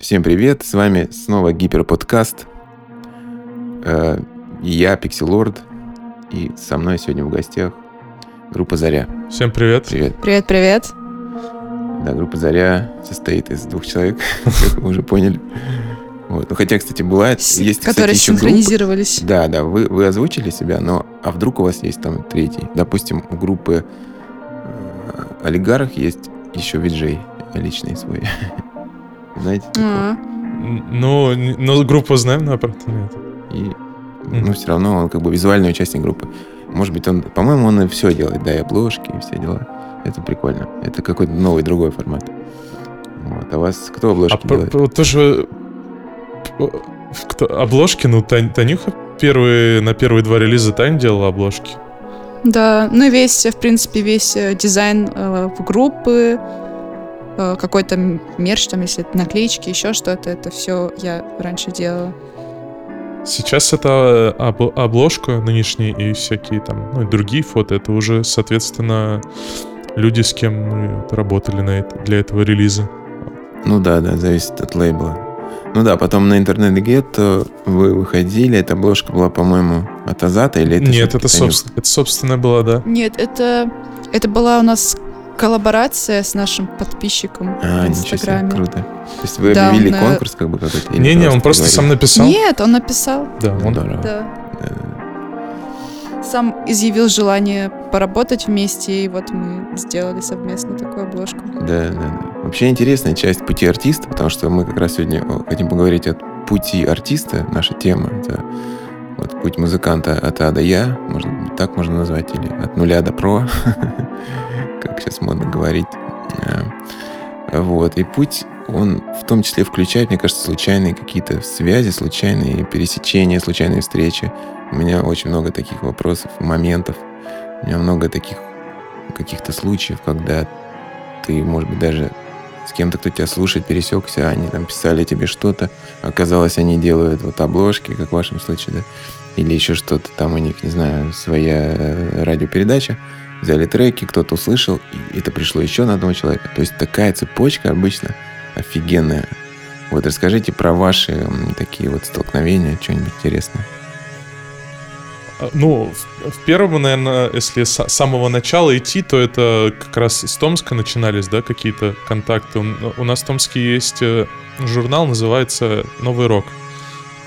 Всем привет, с вами снова Гиперподкаст. Э, Я Пикселорд, и со мной сегодня в гостях группа Заря. Всем привет. Привет. Привет, привет. Да, группа Заря состоит из двух человек, как вы уже поняли. Вот. Ну, хотя, кстати, бывает, С- есть, которые кстати, группы. синхронизировались. Да, да, вы, вы озвучили себя, но а вдруг у вас есть там третий? Допустим, у группы э, олигарх есть еще виджей личный свой. Знаете? такого? А, Ну, н- ну, группу знаем, но правда нет. И, ну, все равно он как бы визуальный участник группы. Может быть, он, по-моему, он и все делает, да, и обложки, и все дела. Это прикольно. Это какой-то новый, другой формат. Вот. А у вас кто А обложки п- делает? п- вот тоже п- кто- обложки, ну, Тань- Танюха первые, на первые два релиза Тань делала обложки. да, ну и весь, в принципе, весь э, дизайн э, в группы, э, какой-то мерч, там, если это наклеечки, еще что-то, это все я раньше делала. Сейчас это э, об- обложка нынешняя и всякие там, ну, и другие фото, это уже, соответственно, люди, с кем мы работали на это, для этого релиза. Ну да, да, зависит от лейбла. Ну да, потом на интернет гетто вы выходили, эта обложка была, по-моему, от Азата или это Нет, это, собственно, это собственная была, да. Нет, это, это была у нас коллаборация с нашим подписчиком А, в ничего себе, Инстаграме. круто. То есть вы Да, объявили он, э, конкурс как бы какой-то? или Не-не, он просто сам поговорили? написал. Нет, он написал, Да, он Здорово. да. Сам изъявил желание поработать вместе, и вот мы сделали совместно такую обложку. Да, да, да. Вообще интересная часть пути артиста, потому что мы как раз сегодня хотим поговорить о пути артиста. Наша тема — это вот путь музыканта от А до Я, может быть, так можно назвать, или от нуля до про, как сейчас модно говорить. А, Вот. И путь, он в том числе включает, мне кажется, случайные какие-то связи, случайные пересечения, случайные встречи. У меня очень много таких вопросов, моментов. У меня много таких каких-то случаев, когда ты, может быть, даже с кем-то, кто тебя слушает, пересекся, они там писали тебе что-то, оказалось, они делают вот обложки, как в вашем случае, да, или еще что-то там у них, не знаю, своя э, радиопередача, взяли треки, кто-то услышал, и это пришло еще на одного человека. То есть такая цепочка обычно офигенная. Вот расскажите про ваши такие вот столкновения, что-нибудь интересное. А, Ну, в, первом, наверное, если с самого начала идти, то это как раз с Томска начинались, да, какие-то контакты. У, у нас в Томске есть э, журнал, называется «Новый рок».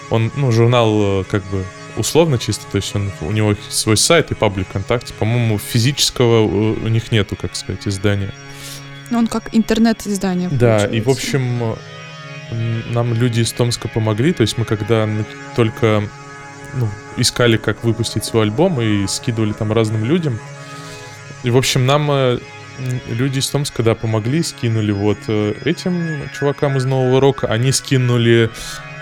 Он, ну, журнал э, как бы условно чисто, то есть он, у него свой сайт и паблик ВКонтакте. По-моему, физического у, у них нету, как сказать, издания. Ну, он как интернет-издание. Да, и в общем м, нам люди из Томска помогли, то есть мы когда только ну, искали, как выпустить свой альбом и скидывали там разным людям. И в общем нам э, люди из Томска, да, помогли, скинули вот э, этим чувакам из Нового Рока, они скинули э,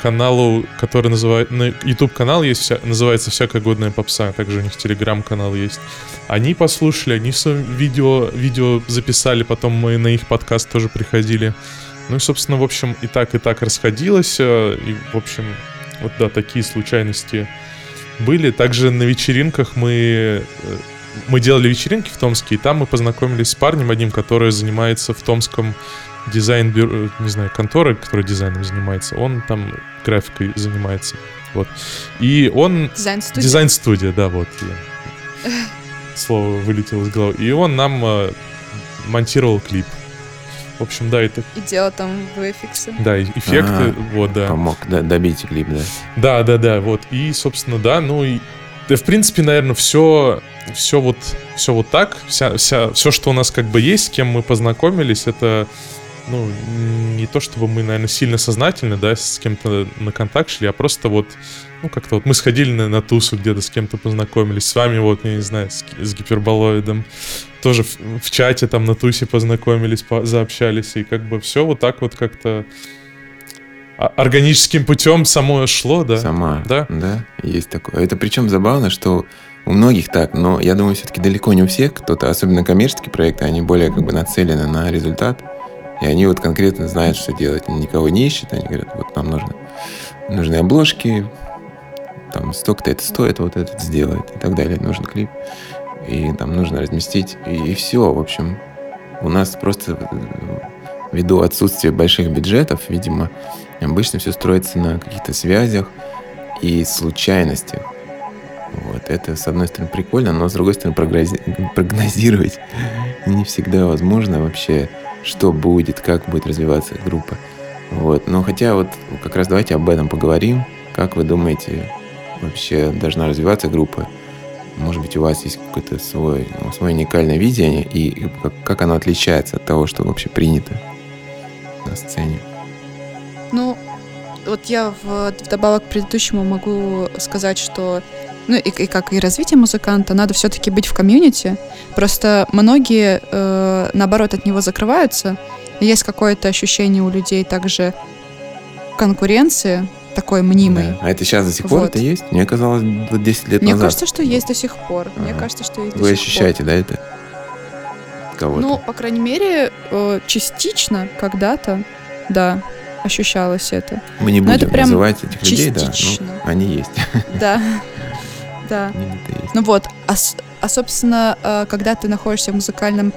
каналу, который называет, на YouTube канал есть, вся- называется «Всякая годная попса», также у них телеграм-канал есть. Они послушали, они все видео, видео записали, потом мы на их подкаст тоже приходили. Ну и, собственно, в общем, и так, и так расходилось. э, И, в общем, вот да, такие случайности были. Также на вечеринках мы, э, мы делали вечеринки в Томске, и там мы познакомились с парнем одним, который занимается в Томском дизайн бюро, не знаю, конторы, которая дизайном занимается. Он там графикой занимается. Вот. И он Дизайн-студия. Дизайн-студия, да, вот. я- Слово вылетело из головы. И он нам э, монтировал клип. В общем, да, это, И делал там VFX. да, эффекты, А, вот, да. Помог да, добить клип, да. Да, да, да, вот. И, собственно, да, ну и да, в принципе, наверное, все, все вот, все вот так, вся, вся, все, что у нас как бы есть, с кем мы познакомились, это, ну, не то чтобы мы, наверное, сильно сознательно, да, с кем-то на контакт шли, а просто вот, ну, как-то вот мы сходили на, на тусу где-то с кем-то познакомились, с вами вот, я не знаю, с, с гиперболоидом, тоже в, в чате там на тусе познакомились, по- заобщались, и как бы все вот так вот как-то а- органическим путем само шло, да. Сама. Да. Да, есть такое. Это причем забавно, что у многих так, но я думаю, все-таки далеко не у всех. Кто-то, особенно коммерческие проекты, они более как бы нацелены на результат. И они вот конкретно знают, что делать. Они никого не ищут. Они говорят, вот нам нужно, нужны обложки, там столько-то это стоит, вот этот сделает и так далее. Нужен клип. И там нужно разместить. И, и все, в общем. У нас просто ввиду отсутствия больших бюджетов, видимо, обычно все строится на каких-то связях и случайностях. Вот. Это, с одной стороны, прикольно, но, с другой стороны, прогнозировать не всегда возможно вообще, что будет, как будет развиваться группа. Вот. Но хотя вот как раз давайте об этом поговорим. Как вы думаете, вообще должна развиваться группа? Может быть, у вас есть какое-то свой, ну, свое уникальное видение, и как, как оно отличается от того, что вообще принято на сцене? Ну, вот я в, вдобавок к предыдущему могу сказать, что ну и, и как и развитие музыканта, надо все-таки быть в комьюнити. Просто многие, э, наоборот, от него закрываются. Есть какое-то ощущение у людей также конкуренции, такой мнимый. Да. А это сейчас до сих пор вот. это есть? Мне казалось, 10 лет Мне назад. Мне кажется, что есть до сих пор. Ага. Мне кажется, что есть Вы до сих ощущаете, пор. да, это? Кого-то? Ну, по крайней мере, э, частично когда-то, да, ощущалось это. Мы не будем это прям называть этих людей, да, ну, они есть. Да. Да. Ну вот, а, а собственно, э, когда ты находишься в музыкальном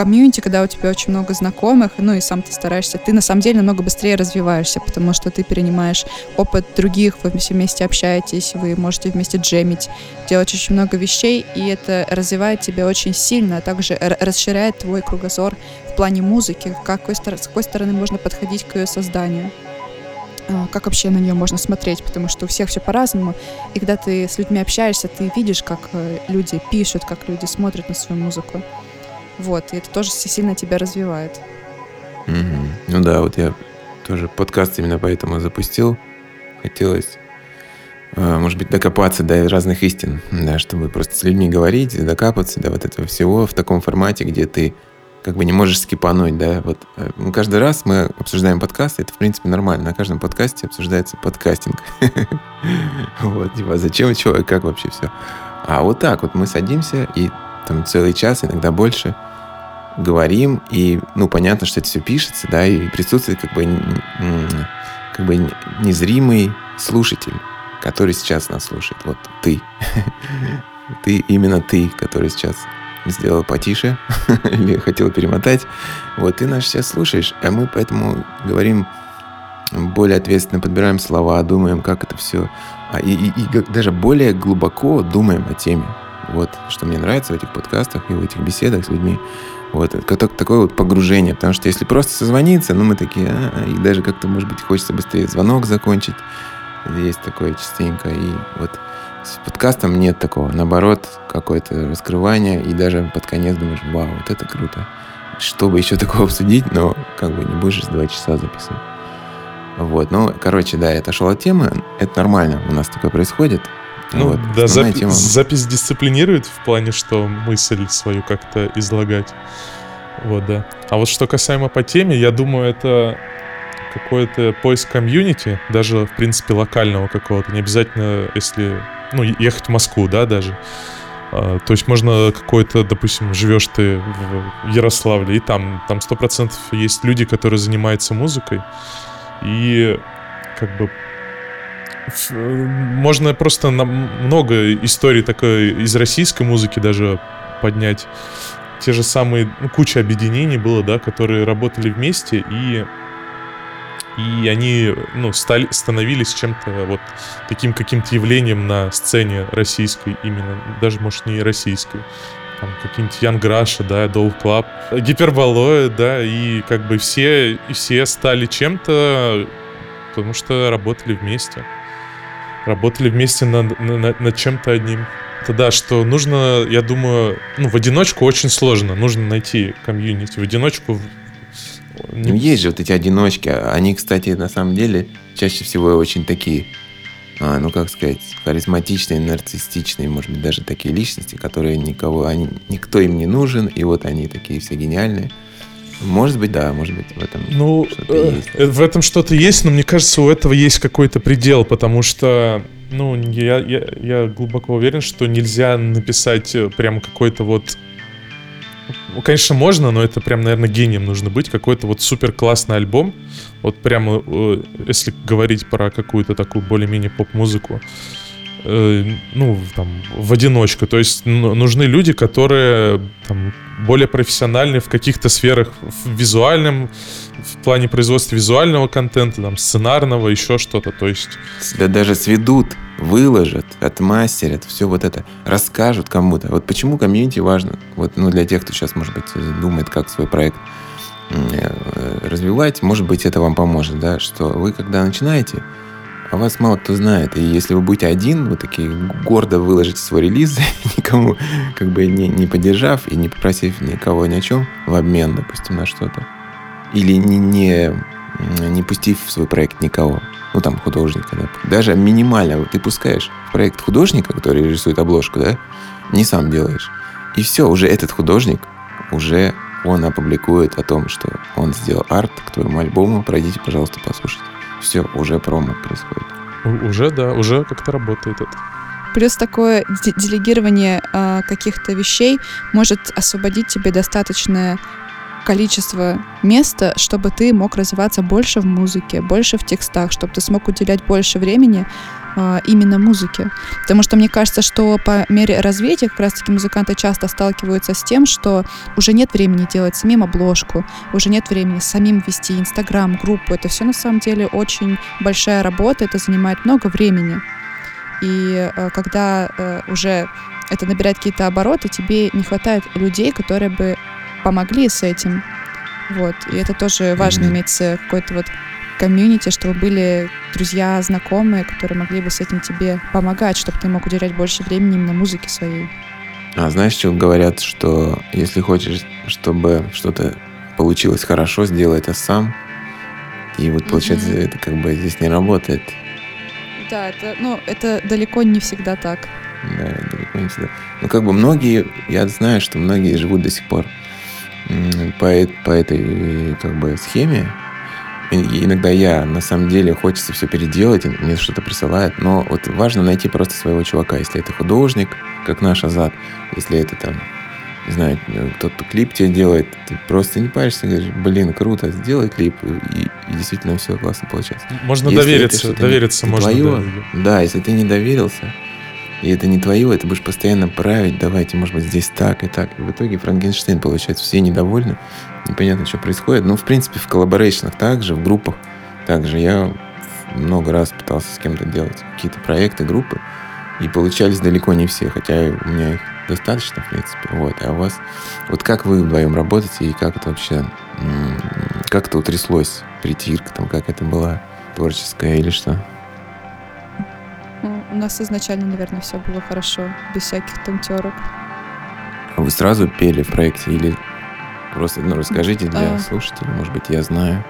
комьюнити, когда у тебя очень много знакомых, ну и сам ты стараешься, ты на самом деле намного быстрее развиваешься, потому что ты перенимаешь опыт других, вы все вместе общаетесь, вы можете вместе джемить, делать очень много вещей, и это развивает тебя очень сильно, а также расширяет твой кругозор в плане музыки, какой, с какой стороны можно подходить к ее созданию. А, как вообще на нее можно смотреть, потому что у всех все по-разному. И когда ты с людьми общаешься, ты видишь, как э, люди пишут, как люди смотрят на свою музыку. Вот, и это тоже сильно тебя развивает. Mm-hmm. Ну да, вот я тоже подкаст именно поэтому запустил. Хотелось, э, может быть, докопаться до разных истин, да, чтобы просто с людьми говорить, докапаться до вот этого всего в таком формате, где ты как бы не можешь скипануть, да, вот э, каждый раз мы обсуждаем подкасты, это, в принципе, нормально, на каждом подкасте обсуждается подкастинг. Вот, типа, зачем, чего, как вообще все. А вот так вот мы садимся и там целый час, иногда больше, говорим, и, ну, понятно, что это все пишется, да, и присутствует как бы, как бы незримый слушатель, который сейчас нас слушает. Вот ты. Ты, именно ты, который сейчас сделал потише или хотел перемотать. Вот ты нас сейчас слушаешь, а мы поэтому говорим более ответственно, подбираем слова, думаем, как это все. А, и, и, и даже более глубоко думаем о теме. Вот, что мне нравится в этих подкастах и в этих беседах с людьми. Вот, это такое вот погружение, потому что если просто созвониться, ну, мы такие, а, а, и даже как-то, может быть, хочется быстрее звонок закончить. Есть такое частенько. И вот с подкастом нет такого. Наоборот, какое-то раскрывание, и даже под конец думаешь, вау, вот это круто. Что бы еще такого обсудить, но как бы не будешь два часа записывать. Вот, ну, короче, да, я отошел от темы. Это нормально, у нас такое происходит. Ну, вот, да, запи- тема... запись дисциплинирует в плане, что мысль свою как-то излагать. Вот, да. А вот что касаемо по теме, я думаю, это какой-то поиск комьюнити, даже, в принципе, локального какого-то. Не обязательно, если ну, ехать в Москву, да, даже. А, то есть можно какой-то, допустим, живешь ты в Ярославле, и там, там сто процентов есть люди, которые занимаются музыкой, и как бы можно просто много историй такой из российской музыки даже поднять. Те же самые, ну, куча объединений было, да, которые работали вместе, и и они ну, стали, становились чем-то вот таким каким-то явлением на сцене российской именно, даже, может, не российской. Там какие-нибудь Ян Граша, да, Doll Club, Гиперболоид, да, и как бы все, все стали чем-то, потому что работали вместе. Работали вместе над, над, над чем-то одним. Это да, что нужно, я думаю, ну, в одиночку очень сложно. Нужно найти комьюнити. В одиночку ну, есть же вот эти одиночки. Они, кстати, на самом деле чаще всего очень такие, а, ну, как сказать, харизматичные, нарциссичные, может быть, даже такие личности, которые никого, они, никто им не нужен, и вот они такие все гениальные. Может быть, да, может быть, в этом ну, что-то э, есть. В этом что-то есть, но мне кажется, у этого есть какой-то предел, потому что, ну, я, я, я глубоко уверен, что нельзя написать э, прям какой-то вот ну, конечно, можно, но это прям, наверное, гением нужно быть. Какой-то вот супер классный альбом. Вот прямо, э, если говорить про какую-то такую более-менее поп-музыку, э, ну, там, в одиночку. То есть нужны люди, которые там, более профессиональны в каких-то сферах, в визуальном, в плане производства визуального контента, там, сценарного, еще что-то. То есть... Тебя даже сведут, выложат, отмастерят, все вот это, расскажут кому-то. Вот почему комьюнити важно, вот, ну, для тех, кто сейчас, может быть, думает, как свой проект э, развивать, может быть, это вам поможет, да, что вы, когда начинаете, о вас мало кто знает. И если вы будете один, вы такие гордо выложите свой релиз, никому как бы не, не поддержав и не попросив никого ни о чем в обмен, допустим, на что-то. Или не, не, не пустив в свой проект никого. Ну, там, художника, да. Даже минимально вот ты пускаешь в проект художника, который рисует обложку, да, не сам делаешь. И все, уже этот художник, уже он опубликует о том, что он сделал арт к твоему альбому. Пройдите, пожалуйста, послушайте. Все, уже промо происходит. Уже, да, уже как-то работает это. Плюс такое делегирование э, каких-то вещей может освободить тебе достаточное количество места, чтобы ты мог развиваться больше в музыке, больше в текстах, чтобы ты смог уделять больше времени э, именно музыке. Потому что мне кажется, что по мере развития как раз-таки музыканты часто сталкиваются с тем, что уже нет времени делать самим обложку, уже нет времени самим вести Инстаграм, группу. Это все на самом деле очень большая работа, это занимает много времени. И э, когда э, уже это набирает какие-то обороты, тебе не хватает людей, которые бы помогли с этим. Вот. И это тоже важно mm-hmm. иметь какой-то вот комьюнити, чтобы были друзья, знакомые, которые могли бы с этим тебе помогать, чтобы ты мог уделять больше времени именно музыке своей. А знаешь, что говорят, что если хочешь, чтобы что-то получилось хорошо, сделай это сам. И вот получается, mm-hmm. это как бы здесь не работает. Да, это, ну, это далеко не всегда так. Да, далеко не всегда. Ну, как бы многие, я знаю, что многие живут до сих пор по, по этой как бы схеме, и иногда я, на самом деле, хочется все переделать, мне что-то присылают, но вот важно найти просто своего чувака, если это художник, как наш Азат, если это там, не знаю, кто-то клип тебе делает, ты просто не паришься, говоришь, блин, круто, сделай клип, и, и действительно все классно получается. Можно если довериться, довериться можно. Твое, да, если ты не доверился, и это не твое, это будешь постоянно править, давайте, может быть, здесь так и так. И в итоге Франкенштейн получается, все недовольны, непонятно, что происходит. Ну, в принципе, в коллаборейшнах также, в группах также. Я много раз пытался с кем-то делать какие-то проекты, группы, и получались далеко не все, хотя у меня их достаточно, в принципе. Вот. А у вас... Вот как вы вдвоем работаете, и как это вообще... Как это утряслось? Притирка там, как это была творческая или что? У нас изначально, наверное, все было хорошо, без всяких там терок. А вы сразу пели в проекте или просто, ну, расскажите для а... слушателей, может быть, я знаю.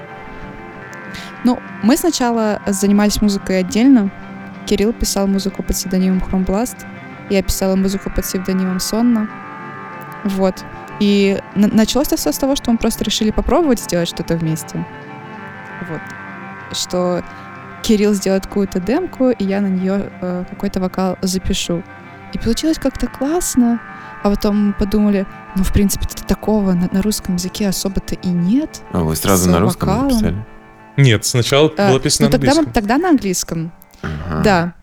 Ну, мы сначала занимались музыкой отдельно. Кирилл писал музыку под псевдонимом Хромбласт. Я писала музыку под псевдонимом Сонна. Вот. И началось это все с того, что мы просто решили попробовать сделать что-то вместе. Вот. Что Кирилл сделает какую-то демку, и я на нее э, какой-то вокал запишу. И получилось как-то классно. А потом мы подумали, ну, в принципе, такого на, на русском языке особо-то и нет. А вы сразу на русском вокалом. написали? Нет, сначала а, было писано ну, на английском. Тогда, тогда на английском. Ага. Да.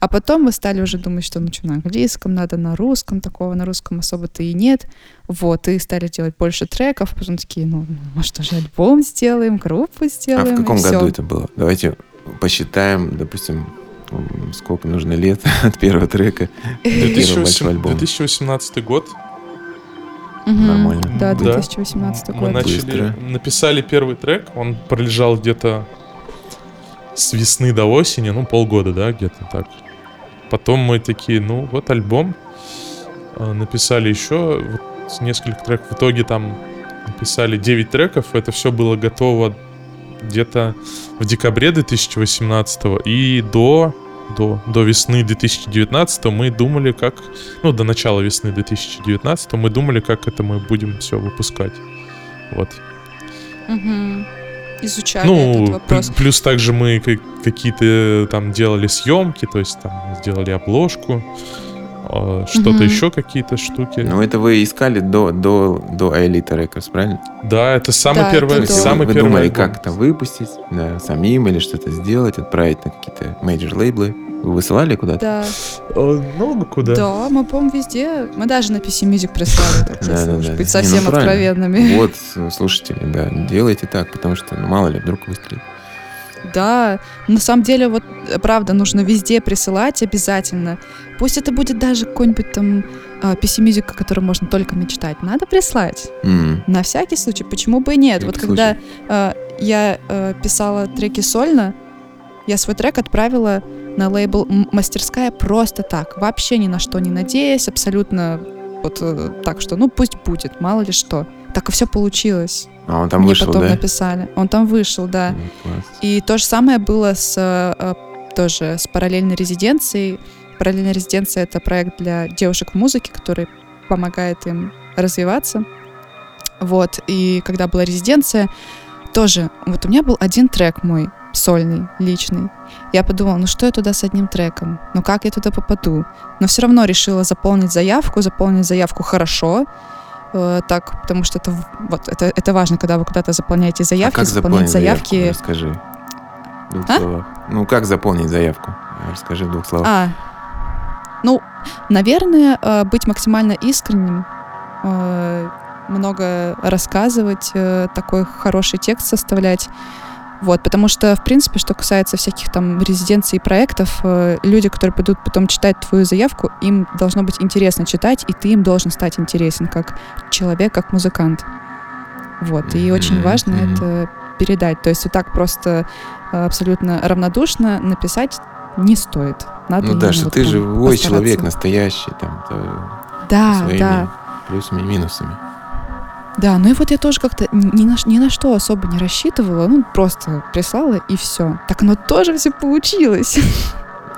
А потом мы стали уже думать, что ну что, на английском надо, на русском, такого на русском особо-то и нет. Вот, и стали делать больше треков, потом такие, ну, может, уже альбом сделаем, группу сделаем. А в каком году это было? Давайте посчитаем, допустим, сколько нужно лет от первого трека 2008, 2018 год. Угу, Нормально. Да, 2018 год. Мы начали, Быстро. написали первый трек, он пролежал где-то с весны до осени, ну, полгода, да, где-то так. Потом мы такие, ну, вот альбом. А, написали еще вот несколько треков. В итоге там написали 9 треков. Это все было готово где-то в декабре 2018 и до до, до весны 2019 мы думали, как... Ну, до начала весны 2019 мы думали, как это мы будем все выпускать. Вот. Угу. Изучали ну, этот вопрос. плюс также мы какие-то там делали съемки, то есть там сделали обложку. А, что-то угу. еще какие-то штуки. Ну, это вы искали до, до, до Элита Records, правильно? Да, это самый да, первый, это самый вы, первый. Вы думали, альбом. как это выпустить, да, самим или что-то сделать, отправить на какие-то major лейблы? Вы высылали куда-то? Да. О, много куда? Да, мы, по-моему, везде. Мы даже на PC Music прислали, так, Да, если да, уж да. быть Не, совсем ну, правильно. откровенными. Вот, слушатели, да, делайте так, потому что, ну, мало ли, вдруг выстрелит. Да, на самом деле, вот, э, правда, нужно везде присылать обязательно. Пусть это будет даже какой-нибудь там а, PC Music, о котором можно только мечтать. Надо прислать. М, На всякий случай, почему бы и нет? Всякий вот когда э, я э, писала треки сольно, я свой трек отправила на лейбл «М- «Мастерская» просто так, вообще ни на что не надеясь, абсолютно вот э, так, что ну пусть будет, мало ли что. Так и все получилось. А он там Мне вышел, потом да? написали. Он там вышел, да. Класс. И то же самое было с э, тоже с параллельной резиденцией. Параллельная резиденция это проект для девушек в музыке, который помогает им развиваться. Вот. И когда была резиденция, тоже вот у меня был один трек мой сольный, личный. Я подумала, ну что я туда с одним треком? Ну как я туда попаду? Но все равно решила заполнить заявку, заполнить заявку хорошо, э, так, потому что это вот это, это важно, когда вы куда-то заполняете заявки, а как заполнять заявки. заявку? Расскажи. А? словах. Ну, как заполнить заявку? Расскажи в двух словах. А, ну, наверное, э, быть максимально искренним, э, много рассказывать, э, такой хороший текст составлять. Вот, потому что, в принципе, что касается всяких там резиденций и проектов, э, люди, которые пойдут потом читать твою заявку, им должно быть интересно читать, и ты им должен стать интересен как человек, как музыкант. Вот, и очень важно это передать. То есть вот так просто э, абсолютно равнодушно написать не стоит. Надо Ну, именно Даша, вот ты живой человек, настоящий, там, то Да, своими да, плюсами и минусами. да. Ну и вот я тоже как-то ни на, ни на что особо не рассчитывала, ну просто прислала и все. Так оно тоже все получилось.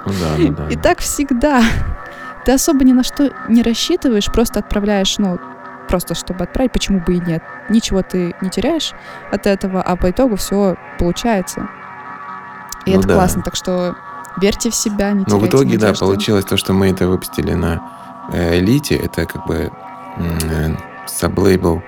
Ну да, ну да. И да. так всегда. Ты особо ни на что не рассчитываешь, просто отправляешь, ну, просто чтобы отправить, почему бы и нет. Ничего ты не теряешь от этого, а по итогу все получается. И Ну это да. классно, так что верьте в себя, не Но в итоге, да, надежды. получилось то, что мы это выпустили на э, Элите. Это как бы э, саблейбл,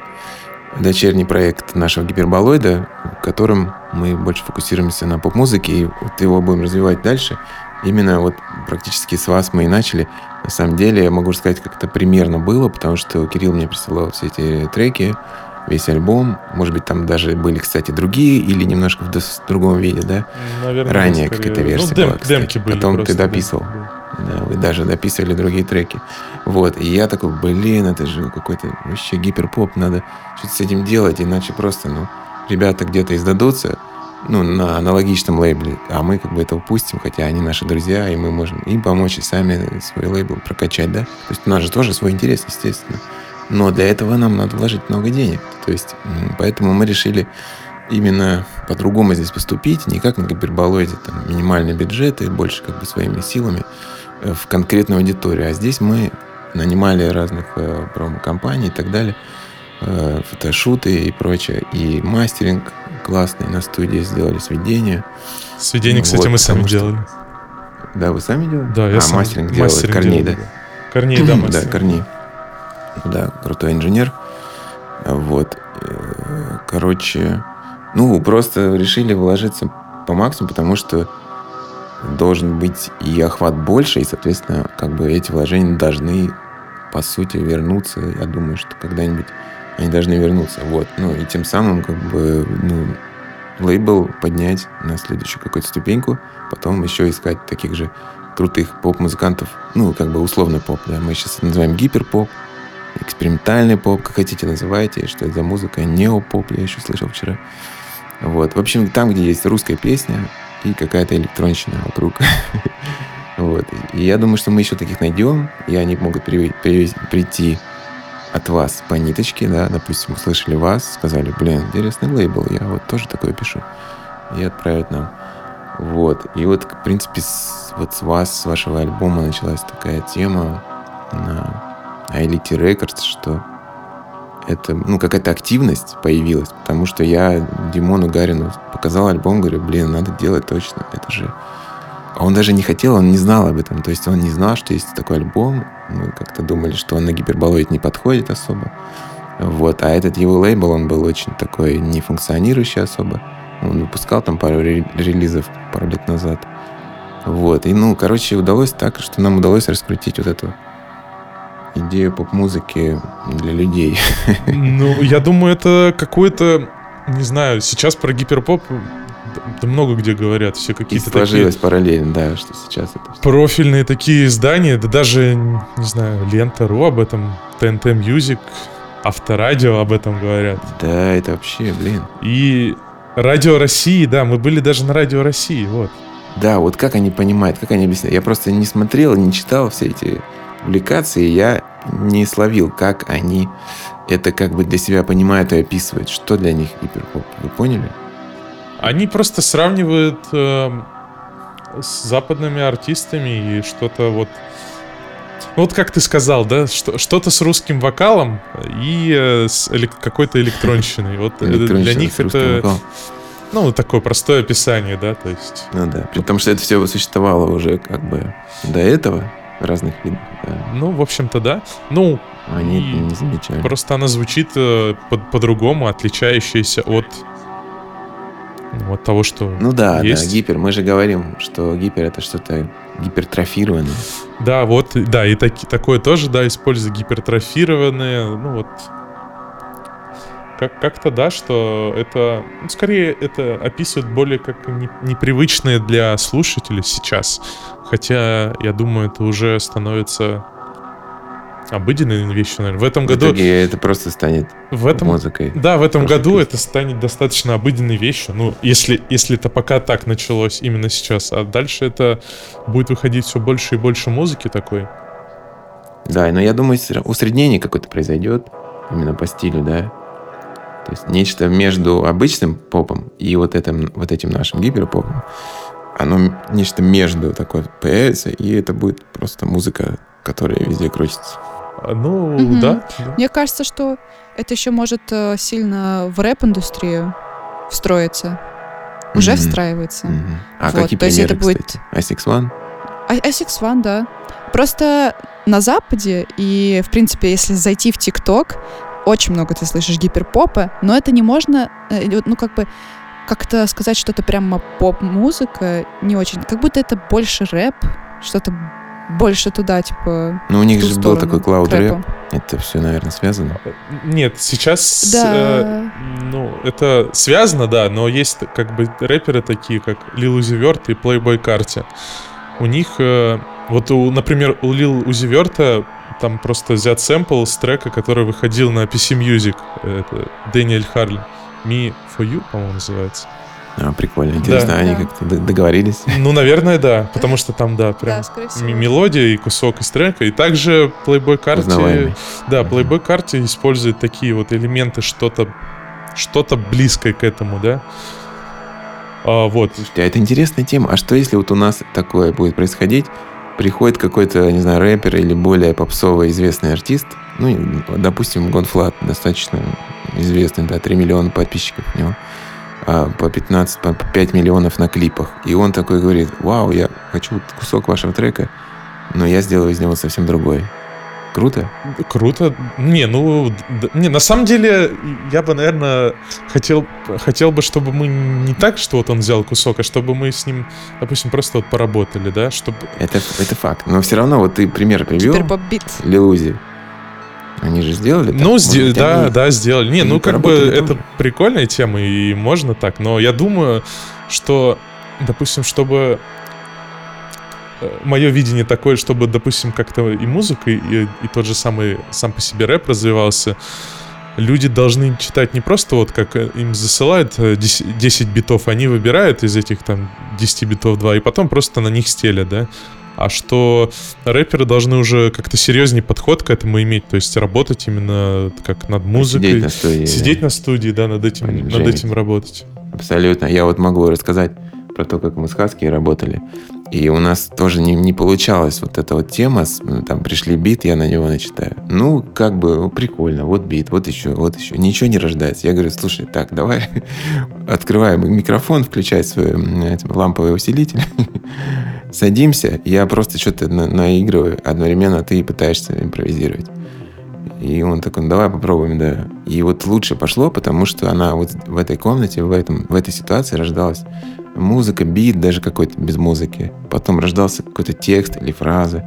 дочерний проект нашего гиперболоида, в котором мы больше фокусируемся на поп-музыке, и вот его будем развивать дальше. Именно вот практически с вас мы и начали. На самом деле, я могу сказать, как это примерно было, потому что Кирилл мне присылал все эти треки, весь альбом. Может быть, там даже были, кстати, другие или немножко в другом виде, да? Наверное, Ранее какая-то версия ну, дем- была, кстати. демки были. Потом ты просто, да. дописывал. Да, вы даже дописывали другие треки. Вот. И я такой, блин, это же какой-то вообще гиперпоп, надо что-то с этим делать, иначе просто, ну, ребята где-то издадутся, ну, на аналогичном лейбле, а мы как бы это упустим, хотя они наши друзья, и мы можем им помочь и сами свой лейбл прокачать, да? То есть у нас же тоже свой интерес, естественно. Но для этого нам надо вложить много денег. То есть, поэтому мы решили именно по-другому здесь поступить, не как на гиперболоиде, там, минимальный бюджет и больше как бы своими силами э, в конкретную аудиторию. А здесь мы нанимали разных э, промо-компаний и так далее, э, фотошуты и прочее, и мастеринг классный на студии сделали сведения. Сведение, Ну кстати, вот, мы сами что- делали. Да, вы сами делали? Да, я а, сам мастеринг делал мастеринг Корней, делал, да? Корней, да, Да, мастер. Корней. Да, крутой инженер. Вот. Короче, ну, просто решили вложиться по максимуму, потому что должен быть и охват больше, и, соответственно, как бы эти вложения должны, по сути, вернуться. Я думаю, что когда-нибудь они должны вернуться. Вот. Ну, и тем самым, как бы, ну, лейбл поднять на следующую какую-то ступеньку, потом еще искать таких же крутых поп-музыкантов, ну, как бы условно поп, да, мы сейчас называем гиперпоп, экспериментальный поп, как хотите называйте, что это за музыка, неопоп, я еще слышал вчера. Вот, в общем, там, где есть русская песня и какая-то электронщина вокруг. Вот, и я думаю, что мы еще таких найдем, и они могут при- при- прийти от вас по ниточке, да, допустим, услышали вас, сказали, блин, интересный лейбл, я вот тоже такое пишу, и отправят нам. Вот. И вот, в принципе, с, вот с вас, с вашего альбома началась такая тема на Elite Records, что это, ну, какая-то активность появилась, потому что я Димону Гарину показал альбом, говорю, блин, надо делать точно, это же... А он даже не хотел, он не знал об этом, то есть он не знал, что есть такой альбом, мы как-то думали, что он на гиперболоид не подходит особо, вот, а этот его лейбл, он был очень такой не функционирующий особо, он выпускал там пару ре- релизов пару лет назад. Вот. И, ну, короче, удалось так, что нам удалось раскрутить вот эту идею поп-музыки для людей. Ну, я думаю, это какой-то, не знаю, сейчас про гиперпоп да много где говорят, все какие-то сложилось такие... параллельно, да, что сейчас это... Профильные такие издания, да даже, не знаю, Лента.ру об этом, ТНТ Music, Авторадио об этом говорят. Да, это вообще, блин. И Радио России, да, мы были даже на Радио России, вот. Да, вот как они понимают, как они объясняют. Я просто не смотрел, не читал все эти публикации, я не словил, как они это как бы для себя понимают и описывают. Что для них гиперпоп? Вы поняли? Они просто сравнивают э, с западными артистами и что-то вот... Вот как ты сказал, да, что, что-то с русским вокалом и э, с элек- какой-то электронщиной. Вот для них это... Ну, такое простое описание, да, то есть... Ну да, потому что это все существовало уже как бы до этого в разных видах. Ну, в общем-то, да. Ну, они это не замечали. Просто она звучит э, по- по-другому, отличающаяся от от того, что Ну да, есть. да, гипер. Мы же говорим, что гипер это что-то гипертрофированное. Да, вот, да, и так, такое тоже, да, используя гипертрофированное, ну вот, как, как-то, да, что это, ну, скорее, это описывает более как не, непривычные для слушателя сейчас. Хотя, я думаю, это уже становится обыденной вещью, наверное. В этом в году... Итоге это просто станет в этом, музыкой. Да, в этом году песни. это станет достаточно обыденной вещью. Ну, если, если это пока так началось именно сейчас, а дальше это будет выходить все больше и больше музыки такой. Да, но я думаю, усреднение какое-то произойдет именно по стилю, да. То есть нечто между обычным попом и вот этим, вот этим нашим гиперпопом. Оно нечто между такое появится, и это будет просто музыка, которая везде крутится. А, ну, угу. да, Мне кажется, что это еще может э, сильно в рэп-индустрию встроиться. Уже mm-hmm. встраивается. Mm-hmm. А вот, какие то примеры, есть это будет... кстати? Asics One? Asics One, да. Просто на Западе и, в принципе, если зайти в ТикТок, очень много ты слышишь гиперпопа, но это не можно, э, ну, как бы, как-то сказать, что это прямо поп-музыка, не очень. Как будто это больше рэп, что-то больше туда, типа. Ну, у них же был такой клауд рэп. Это все, наверное, связано. Нет, сейчас да. э, ну, это связано, да, но есть как бы рэперы такие, как Lil Uzi Vert и Playboy Carti. У них, э, вот, у, например, у Lil Uzi Vert там просто взят сэмпл с трека, который выходил на PC Music. Это Дэниэль Харли. Me for You, по-моему, называется. А, прикольно, интересно, да. они да. как-то договорились? Ну, наверное, да, потому что там, да, прям да, мелодия и кусок из трека, и также Playboi Carti, да, Playboi Carti использует такие вот элементы, что-то, что-то близкое к этому, да. А, вот. Слушайте, а это интересная тема. А что если вот у нас такое будет происходить? Приходит какой-то, не знаю, рэпер или более попсовый известный артист, ну, допустим, GONE.Fludd, достаточно известный, да, 3 миллиона подписчиков у него а, по 15, по 5 миллионов на клипах. И он такой говорит, вау, я хочу кусок вашего трека, но я сделаю из него совсем другой. Круто? Круто. Не, ну, не, на самом деле, я бы, наверное, хотел, хотел бы, чтобы мы не так, что вот он взял кусок, а чтобы мы с ним, допустим, просто вот поработали, да, чтобы... Это, это факт. Но все равно, вот ты пример привел. Супербобит. Лилузи. Они же сделали так? Ну, Может, да, они... да, сделали. Не, ну как бы это прикольная тема, и можно так, но я думаю, что, допустим, чтобы мое видение такое, чтобы, допустим, как-то и музыка, и, и тот же самый сам по себе рэп развивался, люди должны читать не просто вот как им засылают 10, э, 10 битов, они выбирают из этих там 10 битов 2, и потом просто на них стелят, да а что рэперы должны уже как-то серьезнее подход к этому иметь, то есть работать именно как над музыкой. Сидеть на студии. Сидеть да. на студии, да, над этим, над этим работать. Абсолютно. Я вот могу рассказать про то, как мы с Хаски работали. И у нас тоже не, не получалась вот эта вот тема, там пришли бит, я на него начитаю. Ну, как бы ну, прикольно, вот бит, вот еще, вот еще. Ничего не рождается. Я говорю, слушай, так, давай открываем микрофон, включай свой этим, ламповый усилитель, садимся, я просто что-то на, наигрываю, одновременно ты пытаешься импровизировать. И он такой, ну давай попробуем, да. И вот лучше пошло, потому что она вот в этой комнате, в, этом, в этой ситуации рождалась музыка, бит даже какой-то без музыки. Потом рождался какой-то текст или фраза.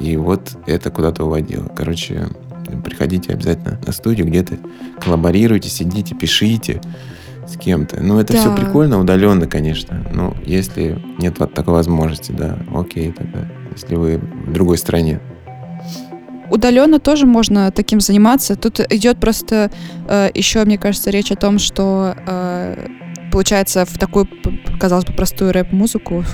И вот это куда-то уводило. Короче, приходите обязательно на студию, где-то коллаборируйте, сидите, пишите с кем-то. Ну, это да. все прикольно, удаленно, конечно. Но если нет вот такой возможности, да, окей, тогда, если вы в другой стране. Удаленно тоже можно таким заниматься. Тут идет просто э, еще, мне кажется, речь о том, что э, получается, в такую, казалось бы, простую рэп-музыку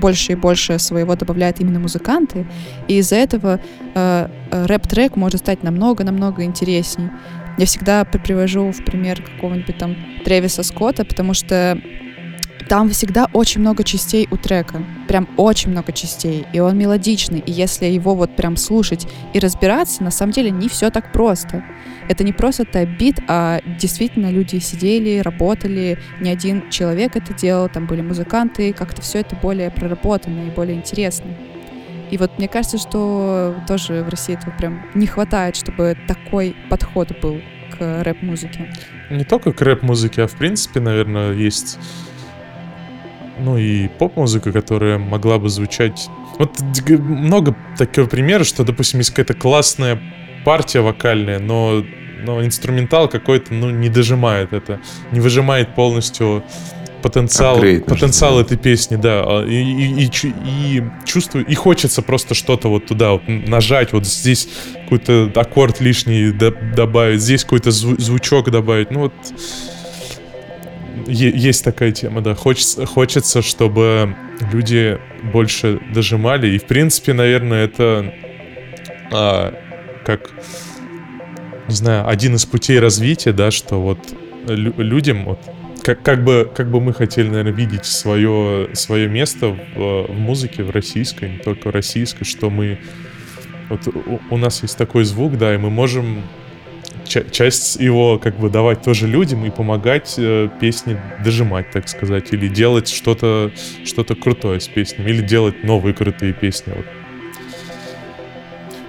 больше и больше своего добавляют именно музыканты, и из-за этого э, рэп-трек может стать намного-намного интереснее. Я всегда привожу в пример какого-нибудь там Тревиса Скотта, потому что там всегда очень много частей у трека. Прям очень много частей. И он мелодичный. И если его вот прям слушать и разбираться, на самом деле не все так просто. Это не просто тайп-бит, а действительно люди сидели, работали, не один человек это делал, там были музыканты, как-то все это более проработано и более интересно. И вот мне кажется, что тоже в России этого прям не хватает, чтобы такой подход был к рэп-музыке. Не только к рэп-музыке, а в принципе, наверное, есть ну и поп-музыка, которая могла бы звучать... Вот много такого примера, что, допустим, есть какая-то классная партия вокальная, но, но инструментал какой-то, ну, не дожимает это, не выжимает полностью потенциал, Upgrade, потенциал этой песни, да, а, и, и, и, и чувствую, и хочется просто что-то вот туда вот нажать, вот здесь какой-то аккорд лишний добавить, здесь какой-то зву- звучок добавить, ну вот есть такая тема, да. Хочется, хочется, чтобы люди больше дожимали. И, в принципе, наверное, это а, как, не знаю, один из путей развития, да, что вот лю- людям, вот, как, как, бы, как бы мы хотели, наверное, видеть свое, свое место в, в музыке, в российской, не только в российской, что мы... Вот у, у нас есть такой звук, да, и мы можем часть его как бы давать тоже людям и помогать э, песни дожимать, так сказать, или делать что-то что-то крутое с песнями, или делать новые крутые песни. Вот.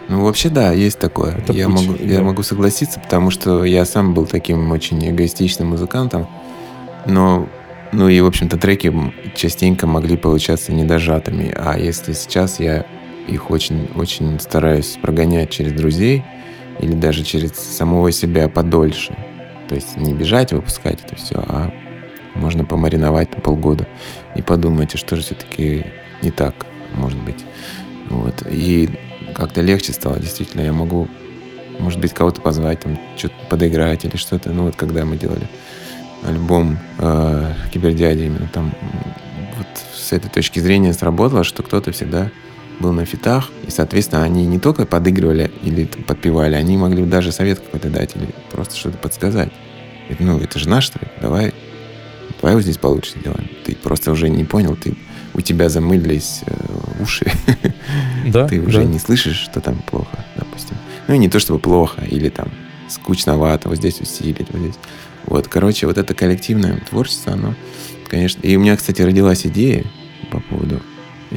Ну, вообще, да, есть такое. Это я, путь, могу, да. я могу согласиться, потому что я сам был таким очень эгоистичным музыкантом, но ну и, в общем-то, треки частенько могли получаться недожатыми. А если сейчас я их очень, очень стараюсь прогонять через друзей – или даже через самого себя подольше. То есть не бежать, выпускать это все, а можно помариновать на полгода и подумать, а что же все-таки не так, может быть. Вот. И как-то легче стало, действительно. Я могу, может быть, кого-то позвать, там, что-то подыграть или что-то. Ну, вот когда мы делали альбом э, Кибердяди, именно там вот с этой точки зрения сработало, что кто-то всегда был на фитах, и, соответственно, они не только подыгрывали или там, подпевали, они могли даже совет какой-то дать или просто что-то подсказать. Ну, это же наш трек, давай, давай вот здесь получше сделаем. Ты просто уже не понял, ты, у тебя замылились э, уши. Да, ты уже да. не слышишь, что там плохо, допустим. Ну, и не то чтобы плохо, или там скучновато, вот здесь усилить, вот здесь. Вот, короче, вот это коллективное творчество, оно, конечно... И у меня, кстати, родилась идея по поводу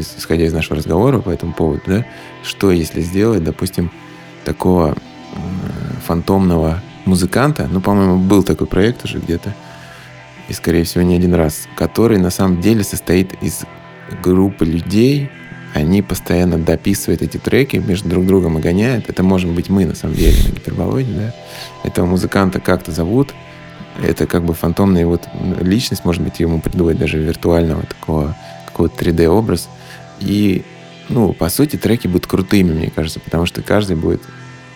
исходя из нашего разговора по этому поводу, да, что если сделать, допустим, такого фантомного музыканта, ну, по-моему, был такой проект уже где-то, и, скорее всего, не один раз, который на самом деле состоит из группы людей, они постоянно дописывают эти треки, между друг другом и гоняют. Это можем быть мы, на самом деле, на гиперболоиде, да. Этого музыканта как-то зовут. Это как бы фантомная вот личность, может быть, ему придумать даже виртуального такого какого-то 3D-образ. И, ну, по сути, треки будут крутыми, мне кажется, потому что каждый будет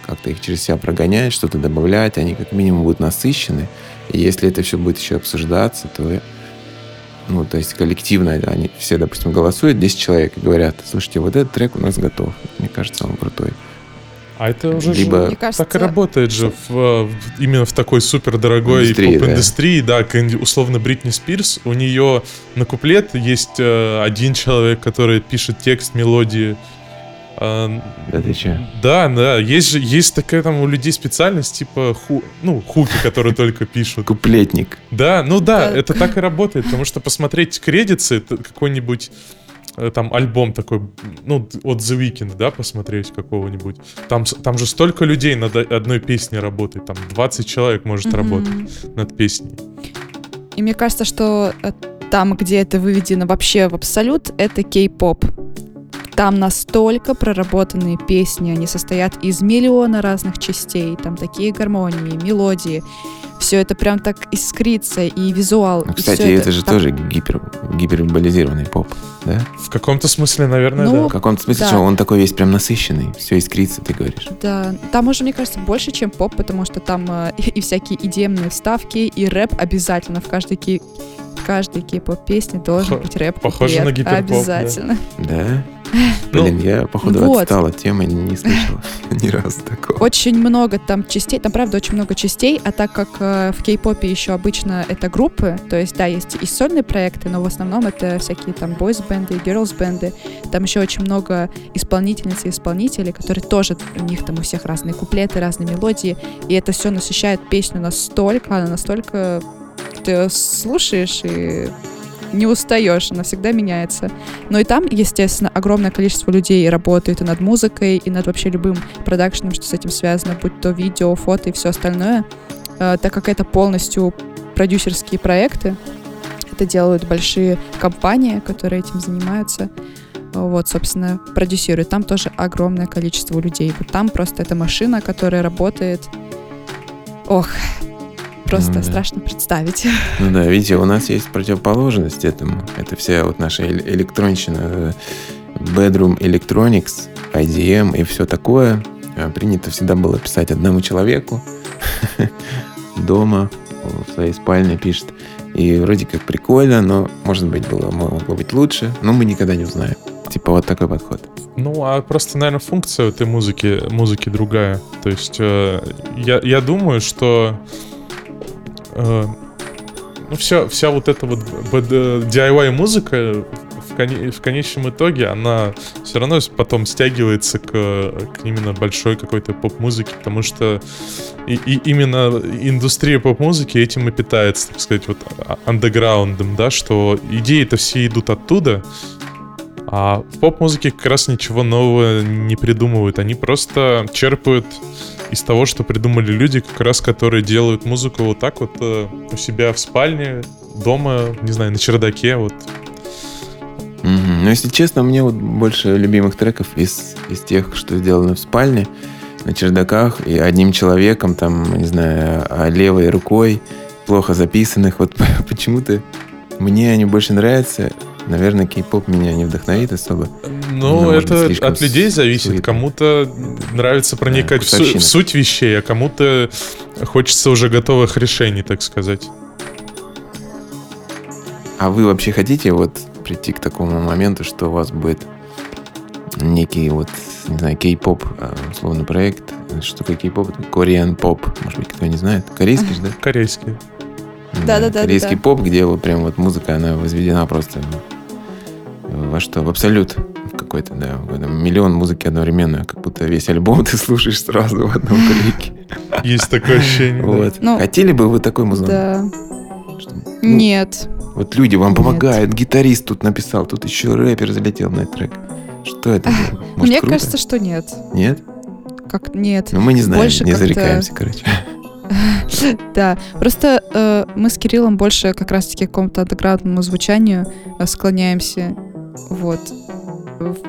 как-то их через себя прогонять, что-то добавлять, они как минимум будут насыщены. И если это все будет еще обсуждаться, то ну, то есть коллективно они все, допустим, голосуют, 10 человек и говорят, слушайте, вот этот трек у нас готов. Мне кажется, он крутой. А это уже Либо... же кажется, так и работает же в, в, именно в такой супер дорогой поп-индустрии, да. да, условно Бритни Спирс, у нее на куплет есть э, один человек, который пишет текст, мелодии. Э, да ты че? Да, да, есть же, есть такая там у людей специальность, типа, ху, ну, хуки, которые только пишут. Куплетник. Да, ну да, это так и работает, потому что посмотреть кредиты, это какой-нибудь там альбом такой, ну, от The Weeknd, да, посмотреть какого-нибудь. Там, там же столько людей над одной песней работает, там 20 человек может mm-hmm. работать над песней. И мне кажется, что э, там, где это выведено вообще в абсолют, это кей-поп. Там настолько проработанные песни, они состоят из миллиона разных частей, там такие гармонии, мелодии. Все это прям так искрится, и визуал. Ну, кстати, и это, это же там... тоже гипер, гиперболизированный поп, да? В каком-то смысле, наверное, ну, да. В каком-то смысле, да. что он такой весь прям насыщенный, все искрится, ты говоришь. Да, там уже, мне кажется, больше, чем поп, потому что там э, и всякие идемные вставки, и рэп обязательно в каждой каждой кей-поп песне должен быть рэп. Похоже на гиперпоп. Обязательно. Да? да? Блин, ну, я, походу, вот. отстал от темы, не слышал ни разу такого. Очень много там частей, там, правда, очень много частей, а так как э, в кей-попе еще обычно это группы, то есть, да, есть и сольные проекты, но в основном это всякие там бойс-бенды, girls-бенды, там еще очень много исполнительниц и исполнителей, которые тоже, у них там у всех разные куплеты, разные мелодии, и это все насыщает песню настолько, она настолько ты слушаешь и не устаешь, она всегда меняется. Но и там, естественно, огромное количество людей работает и над музыкой, и над вообще любым продакшеном, что с этим связано, будь то видео, фото и все остальное. Э, так как это полностью продюсерские проекты, это делают большие компании, которые этим занимаются. Вот, собственно, продюсируют. Там тоже огромное количество людей. Вот там просто эта машина, которая работает. Ох, просто ну, да. страшно представить. Ну да, видите, у нас есть противоположность этому. Это вся вот наша электронщина, э, bedroom electronics, IDM и все такое. А принято всегда было писать одному человеку дома, в своей спальне пишет. И вроде как прикольно, но, может быть, было, могло быть лучше, но мы никогда не узнаем. Типа вот такой подход. Ну, а просто, наверное, функция этой музыки, музыки другая. То есть э, я, я думаю, что Э, ну, вся, вся вот эта вот DIY музыка в, в конечном итоге, она все равно потом стягивается к, к именно большой какой-то поп-музыке, потому что и, и именно индустрия поп-музыки этим и питается, так сказать, вот а, андеграундом, да, что идеи-то все идут оттуда, а в поп-музыке как раз ничего нового не придумывают. Они просто черпают из того, что придумали люди, как раз которые делают музыку вот так вот э, у себя в спальне, дома, не знаю, на чердаке, вот. Mm-hmm. Ну, если честно, мне вот больше любимых треков из, из тех, что сделаны в спальне, на чердаках, и одним человеком, там, не знаю, а левой рукой, плохо записанных. Вот почему-то мне они больше нравятся Наверное, кей-поп меня не вдохновит особо. Ну, это от людей зависит. Суетно. Кому-то нравится проникать да, в, су- в суть вещей, а кому-то хочется уже готовых решений, так сказать. А вы вообще хотите вот прийти к такому моменту, что у вас будет некий вот, не знаю, кей-поп, а, условно, проект. Что такое кей-поп? Кореан поп. Может быть, кто не знает. Корейский же, да? Корейский. Да, да, да. Корейский поп, где вот прям вот музыка, она возведена просто во что? В абсолют какой-то, да. Миллион музыки одновременно, как будто весь альбом ты слушаешь сразу в одном клике. Есть такое ощущение. Вот. Ну, Хотели бы вы такой музон? Да. Что? Ну, Нет. Вот люди вам помогают, гитарист тут написал, тут еще рэпер залетел на этот трек. Что это? Может, Мне круто? кажется, что нет. Нет? Как нет. Ну, мы не знаем, Больше не зарекаемся, короче. Да, просто э, мы с Кириллом больше как раз-таки к какому-то андеграундному звучанию э, склоняемся. Вот.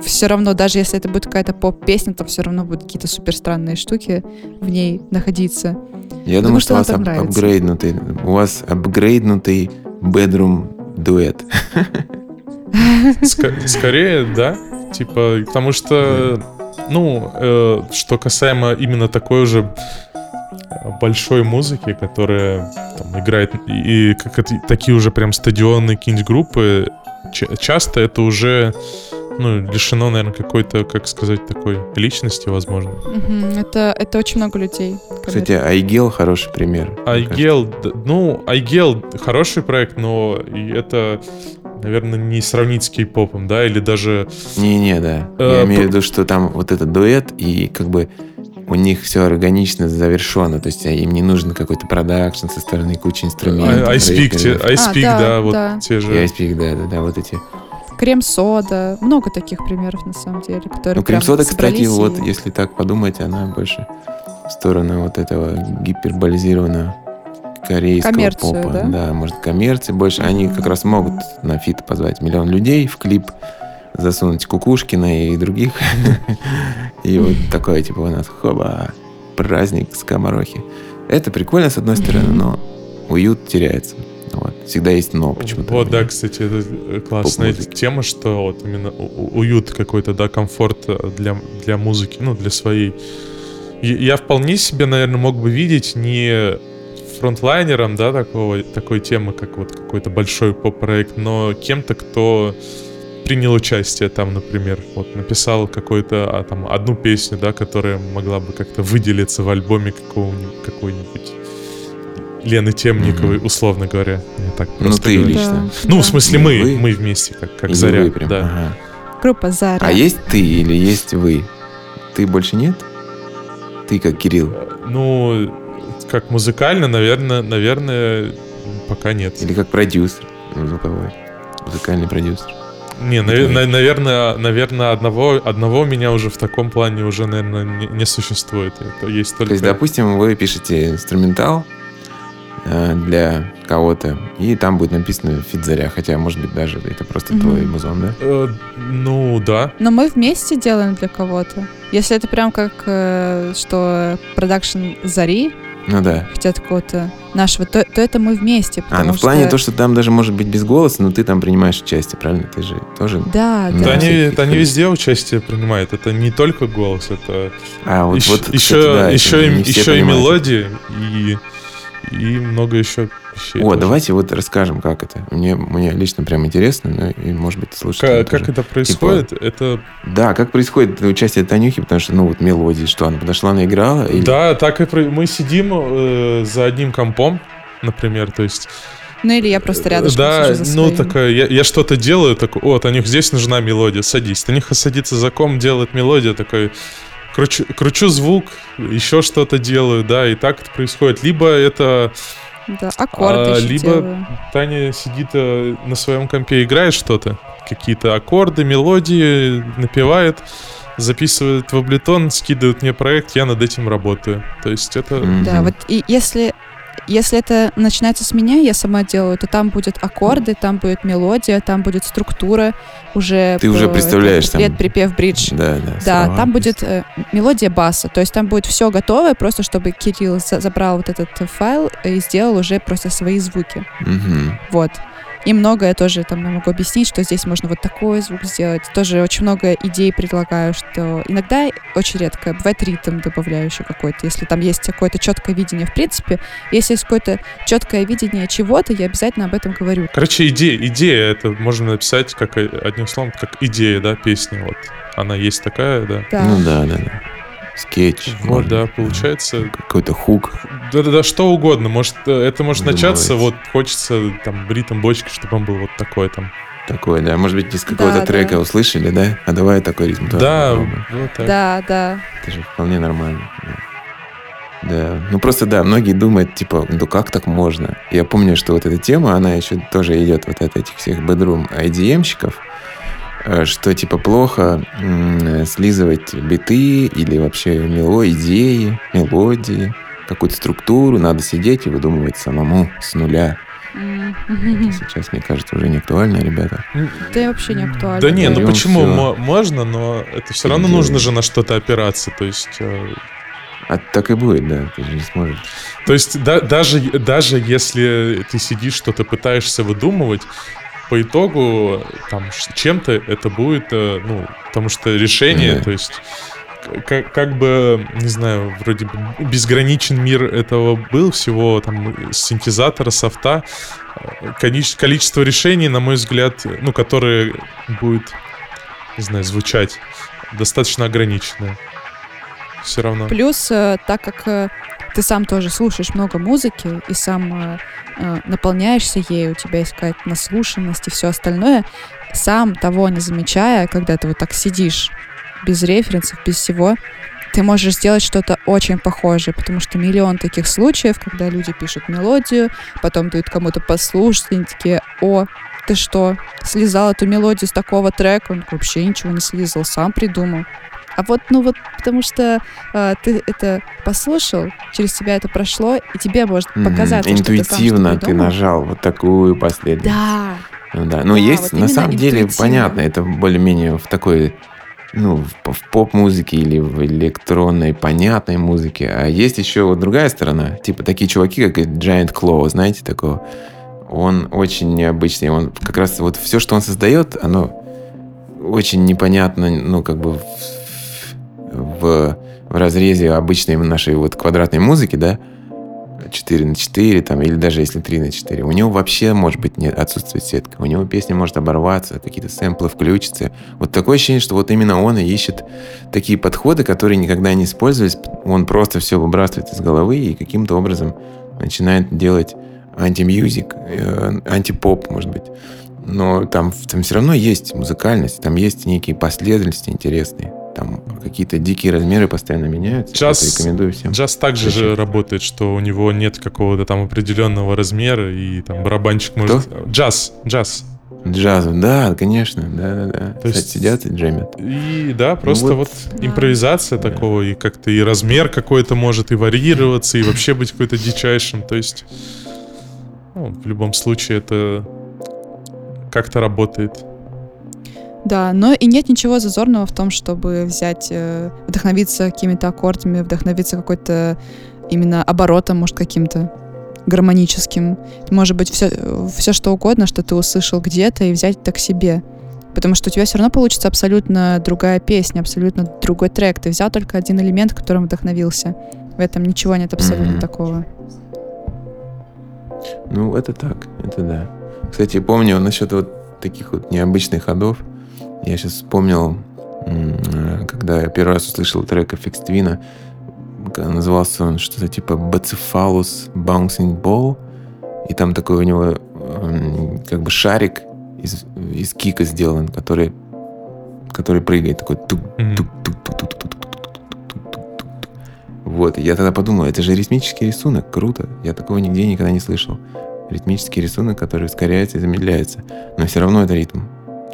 Все равно, даже если это будет какая-то поп-песня, там все равно будут какие-то супер странные штуки в ней находиться. Я думаю, что, у вас ап- апгрейднутый, у вас апгрейднутый bedroom дуэт. Скорее, да. Типа, потому что, ну, э, что касаемо именно такой уже большой музыки, которая там, играет и, и как это, такие уже прям стадионные какие-нибудь группы, часто это уже ну, лишено, наверное, какой-то, как сказать, такой личности, возможно. Угу, это, это очень много людей. Кстати, Айгел хороший пример. Айгел, ну, Айгел хороший проект, но это, наверное, не сравнить с кей-попом, да, или даже... Не-не, да. Э, Я имею в виду, что там вот этот дуэт, и как бы у них все органично завершено, то есть им не нужен какой-то продакшн со стороны кучи инструментов. I, I speak, те, I speak а, да, да, вот да. те же. I speak, да, да, да, вот эти. крем-сода, много таких примеров на самом деле, которые. Ну, крем-сода, кстати, и... вот если так подумать, она больше в сторону вот этого гиперболизированного корейского Коммерцию, попа. Да? да, может, коммерции больше. Они как раз могут на фит позвать миллион людей в клип, засунуть Кукушкина и других. И вот такое, типа, у нас, хоба, праздник скоморохи. Это прикольно, с одной стороны, но уют теряется. Вот. Всегда есть но почему-то. Вот, да, кстати, это классная тема, что вот именно уют какой-то, да, комфорт для, для музыки, ну, для своей. Я вполне себе, наверное, мог бы видеть не фронтлайнером, да, такого, такой темы, как вот какой-то большой поп-проект, но кем-то, кто принял участие там, например, вот написал какую-то, а, там, одну песню, да, которая могла бы как-то выделиться в альбоме какого-нибудь, какой-нибудь Лены Темниковой, mm-hmm. условно говоря. Не так ну, ты говорю. лично. Да. Ну, да. в смысле, мы, вы? мы вместе, как, как Заря. Вы прям. Да. Ага. Группа Заря. А есть ты или есть вы? Ты больше нет? Ты как Кирилл? Ну, как музыкально, наверное, наверное, пока нет. Или как продюсер звуковой. Музыкальный продюсер. Не, нав- на- наверное, наверное, одного, одного меня уже в таком плане уже, наверное, не, не существует. Это есть только... То есть, допустим, вы пишете инструментал э, для кого-то, и там будет написано «Фит хотя, может быть, даже это просто mm-hmm. твой музон, да? Э, ну, да. Но мы вместе делаем для кого-то. Если это прям как, э, что продакшн Зари, ну да. Хотя такого-то нашего, то, то это мы вместе. А, ну в плане что... то, что там даже может быть без голоса, но ты там принимаешь участие, правильно? Ты же тоже... Да, да. Они, это они везде участие принимают. Это не только голос, это а, вот, еще, вот, кстати, еще, да, еще, и, еще и мелодии, и, и много еще вещей. О, тоже. давайте вот расскажем, как это. Мне, мне лично прям интересно, ну, и, может быть, слушайте. Как, как это происходит? Типа, это... Да, как происходит участие Танюхи, потому что, ну, вот мелодии, что она подошла, она играла? Или... Да, так и про... мы сидим э, за одним компом, например, то есть... Ну или я просто рядом Да, ну такая, я, я что-то делаю, такой, о, Танюх, здесь нужна мелодия, садись. Танюха садится за ком, делает мелодию, такой, кручу, кручу звук, еще что-то делаю, да, и так это происходит. Либо это да, аккорды а, Либо делаю. Таня сидит э, на своем компе, играет что-то, какие-то аккорды, мелодии, напевает, записывает в Ableton, скидывает мне проект, я над этим работаю. То есть это... Да, вот и если если это начинается с меня, я сама делаю, то там будет аккорды, там будет мелодия, там будет структура уже. Ты уже представляешь там. припев, бридж. Да, да. Да, там будет э, мелодия баса, то есть там будет все готовое, просто чтобы Кирилл забрал вот этот файл и сделал уже просто свои звуки. Угу. Вот. И многое тоже там я могу объяснить, что здесь можно вот такой звук сделать. Тоже очень много идей предлагаю, что иногда, очень редко, бывает ритм добавляю еще какой-то. Если там есть какое-то четкое видение, в принципе, если есть какое-то четкое видение чего-то, я обязательно об этом говорю. Короче, идея, идея это можно написать как одним словом, как идея, да, песни. Вот она есть такая, да. да. Ну да, да, да скетч. Вот, может, да, получается. Какой-то хук. Да-да-да, что угодно. Может, э, это может Думаете. начаться, вот хочется там бритом бочки, чтобы он был вот такой там. Такой, да. Может быть, из какого-то да, трека да. услышали, да? А давай такой ритм. Да, вот так. да, да. Это же вполне нормально. Да. да. Ну просто да, многие думают, типа, ну как так можно? Я помню, что вот эта тема, она еще тоже идет вот от этих всех бедрум IDM-щиков. Э, что типа плохо слизывать биты или вообще мело идеи, мелодии, какую-то структуру, надо сидеть и выдумывать самому с нуля. Это сейчас, мне кажется, уже не актуально, ребята. Да вообще не актуально. Да не, ну почему все. можно, но это все равно нужно же на что-то опираться, то есть... Э, а так и будет, да, ты же не сможешь. То есть да, даже, даже если ты сидишь, что-то пытаешься выдумывать, по итогу там чем-то это будет, э, ну, потому что решение, mm-hmm. то есть как, как бы, не знаю, вроде бы безграничен мир этого был, всего там синтезатора, софта, э, количество решений, на мой взгляд, ну, которые будет, не знаю, звучать, достаточно ограниченное. Все равно. Плюс, э, так как ты сам тоже слушаешь много музыки и сам э, наполняешься ей, у тебя есть какая-то наслушанность и все остальное, сам того не замечая, когда ты вот так сидишь без референсов, без всего, ты можешь сделать что-то очень похожее, потому что миллион таких случаев, когда люди пишут мелодию, потом дают кому-то послушать, и они такие, о, ты что, слезал эту мелодию с такого трека? Он вообще ничего не слизал, сам придумал. А вот, ну вот, потому что э, ты это послушал, через тебя это прошло, и тебе может показаться, mm, интуитивно что ты, сам, ты нажал вот такую последовательность. Да. Ну да, но да, есть вот на самом деле понятно, это более-менее в такой ну, в, в поп-музыке или в электронной, понятной музыке. А есть еще вот другая сторона. Типа такие чуваки, как Giant Claw, знаете такого? Он очень необычный. Он как раз вот все, что он создает, оно очень непонятно, ну, как бы в, в, разрезе обычной нашей вот квадратной музыки, да, 4 на 4, там, или даже если 3 на 4, у него вообще, может быть, нет, отсутствует сетка. У него песня может оборваться, какие-то сэмплы включатся. Вот такое ощущение, что вот именно он и ищет такие подходы, которые никогда не использовались. Он просто все выбрасывает из головы и каким-то образом начинает делать антимьюзик, э, антипоп, может быть. Но там, там все равно есть музыкальность, там есть некие последовательности интересные там какие-то дикие размеры постоянно меняются. Джаз, рекомендую всем. Джаз также же работает, что у него нет какого-то там определенного размера, и там барабанщик может... Кто? Джаз, джаз. Джаз, да, конечно, да, да, да. То есть сидят и джемят. И да, просто ну, вот, вот импровизация да. такого, и как-то и размер какой-то может и варьироваться, и вообще быть какой-то дичайшим. То есть, ну, в любом случае это как-то работает. Да, но и нет ничего зазорного в том, чтобы взять, э, вдохновиться какими-то аккордами, вдохновиться какой-то именно оборотом, может, каким-то гармоническим. Может быть, все, все что угодно, что ты услышал где-то, и взять это к себе. Потому что у тебя все равно получится абсолютно другая песня, абсолютно другой трек. Ты взял только один элемент, которым вдохновился. В этом ничего нет абсолютно mm-hmm. такого. Ну, это так, это да. Кстати, помню насчет вот таких вот необычных ходов. Я сейчас вспомнил, когда я первый раз услышал трек Affix Twin, назывался он что-то типа Bacephalus Bouncing Ball, и там такой у него как бы шарик из, из кика сделан, который, который прыгает, такой тук тук тук тук тук тук вот, я тогда подумал, это же ритмический рисунок, круто. Я такого нигде никогда не слышал. Ритмический рисунок, который ускоряется и замедляется. Но все равно это ритм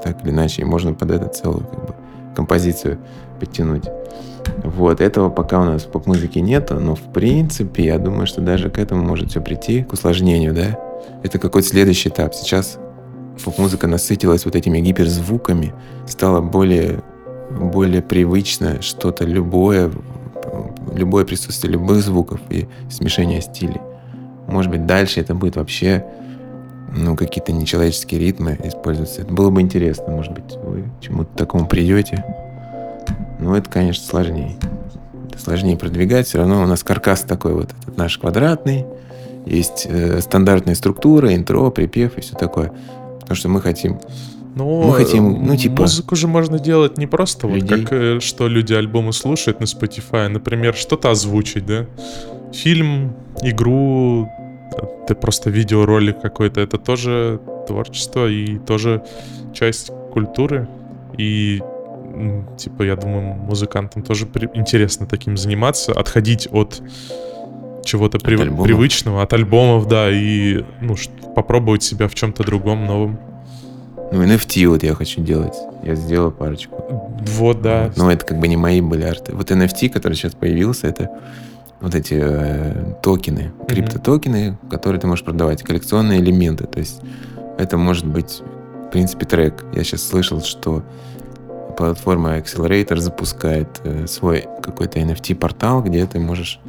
так или иначе, и можно под это целую как бы, композицию подтянуть. Вот, этого пока у нас в поп-музыке нету, но в принципе, я думаю, что даже к этому может все прийти, к усложнению, да? Это какой-то следующий этап. Сейчас поп-музыка насытилась вот этими гиперзвуками, стало более, более привычно что-то любое, любое присутствие любых звуков и смешение стилей. Может быть, дальше это будет вообще ну, какие-то нечеловеческие ритмы используются. Это было бы интересно, может быть, вы к чему-то такому придете. Но это, конечно, сложнее. Это сложнее продвигать. Все равно у нас каркас такой вот, этот наш квадратный. Есть э, стандартная структура, интро, припев и все такое. Потому что мы хотим но мы хотим, ну, типа... Музыку же можно делать не просто людей. вот как, э, что люди альбомы слушают на Spotify. Например, что-то озвучить, да? Фильм, игру, ты просто видеоролик какой-то, это тоже творчество и тоже часть культуры. И типа, я думаю, музыкантам тоже при... интересно таким заниматься, отходить от чего-то при... привычного, от альбомов, да, и ну, попробовать себя в чем-то другом, новом. Ну, NFT вот я хочу делать. Я сделал парочку. Вот, да. Но это как бы не мои были арты. Вот NFT, который сейчас появился, это вот эти э, токены, криптотокены, которые ты можешь продавать, коллекционные элементы. То есть это может быть, в принципе, трек. Я сейчас слышал, что платформа Accelerator запускает э, свой какой-то NFT-портал, где ты можешь,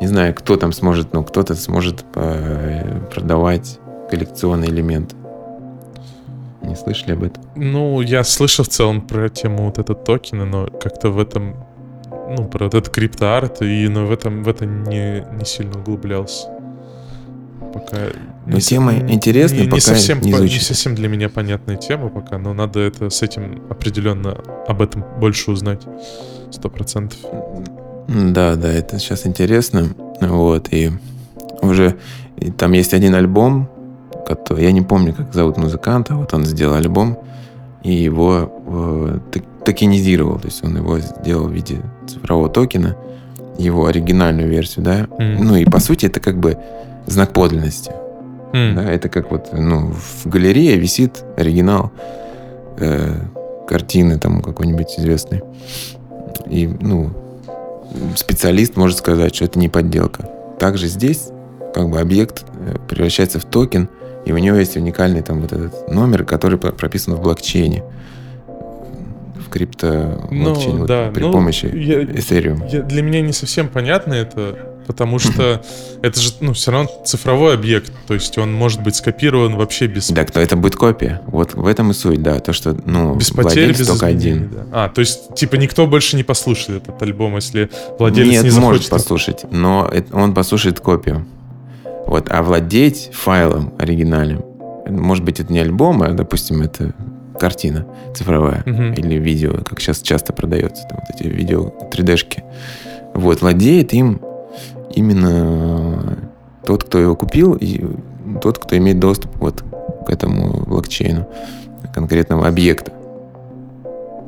не знаю, кто там сможет, но кто-то сможет э, продавать коллекционные элементы. Не слышали об этом? Ну, я слышал в целом про тему вот этот токена, но как-то в этом ну, про этот криптоарт, и но в этом в это не, не сильно углублялся. Пока но не, тема интересная, не, пока не совсем, не, не совсем для меня понятная тема пока, но надо это с этим определенно об этом больше узнать. Сто процентов. Да, да, это сейчас интересно. Вот, и уже и там есть один альбом, который, я не помню, как зовут музыканта, вот он сделал альбом, и его э, токенизировал, то есть он его сделал в виде цифрового токена, его оригинальную версию, да. Mm-hmm. Ну и по сути это как бы знак подлинности. Mm. Да, это как вот, ну, в галерее висит оригинал э, картины там какой-нибудь известной. И, ну, специалист может сказать, что это не подделка. Также здесь как бы объект э, превращается в токен, и у него есть уникальный там вот этот номер, который прописан в блокчейне в крипто ну, да. при ну, помощи я, Ethereum. Я, для меня не совсем понятно это, потому что это же, ну, все равно цифровой объект, то есть он может быть скопирован вообще без... Да, кто это будет копия. Вот в этом и суть, да, то, что, ну, без потерь, без только один. Да. А, то есть, типа, никто больше не послушает этот альбом, если владелец Нет, не захочет... может послушать, но он послушает копию. Вот, а владеть файлом оригинальным, может быть, это не альбом, а, допустим, это картина цифровая угу. или видео, как сейчас часто продается, там вот эти видео 3D-шки. Вот, владеет им именно тот, кто его купил, и тот, кто имеет доступ вот к этому блокчейну конкретного объекта.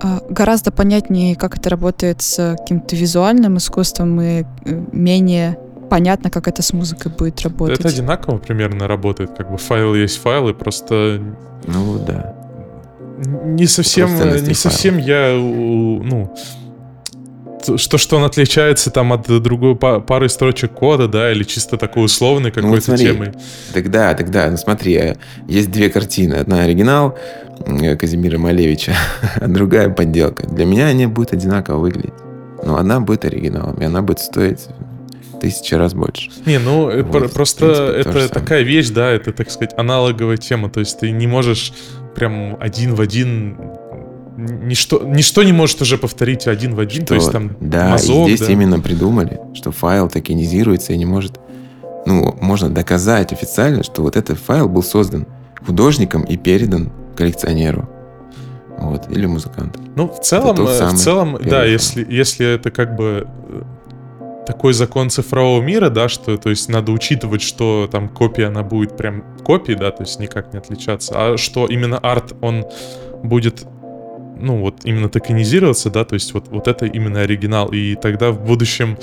А, гораздо понятнее, как это работает с каким-то визуальным искусством и э, менее понятно, как это с музыкой будет работать. Это одинаково примерно работает, как бы файл есть файл, и просто... Ну да. Не совсем, не совсем я, ну, что, что он отличается там от другой пары строчек кода, да, или чисто такой условный какой-то ну, вот смотри, темой? Тогда, тогда, ну смотри, есть две картины. Одна оригинал э, Казимира Малевича, а другая подделка. Для меня они будут одинаково выглядеть. Но одна будет оригиналом, и она будет стоить тысячи раз больше. Не, ну э, вот, просто принципе, это такая вещь, да, это, так сказать, аналоговая тема. То есть ты не можешь прям один в один ничто, ничто не может уже повторить один в один, что, то есть там Да, мазок, и здесь да. именно придумали, что файл токенизируется и не может... Ну, можно доказать официально, что вот этот файл был создан художником и передан коллекционеру. Вот, или музыканту. Ну, в целом, в целом, да, если, если это как бы э, такой закон цифрового мира, да, что, то есть, надо учитывать, что там копия, она будет прям копией, да, то есть никак не отличаться, а что именно арт, он будет ну, вот именно токенизироваться, да, то есть вот, вот это именно оригинал, и тогда в будущем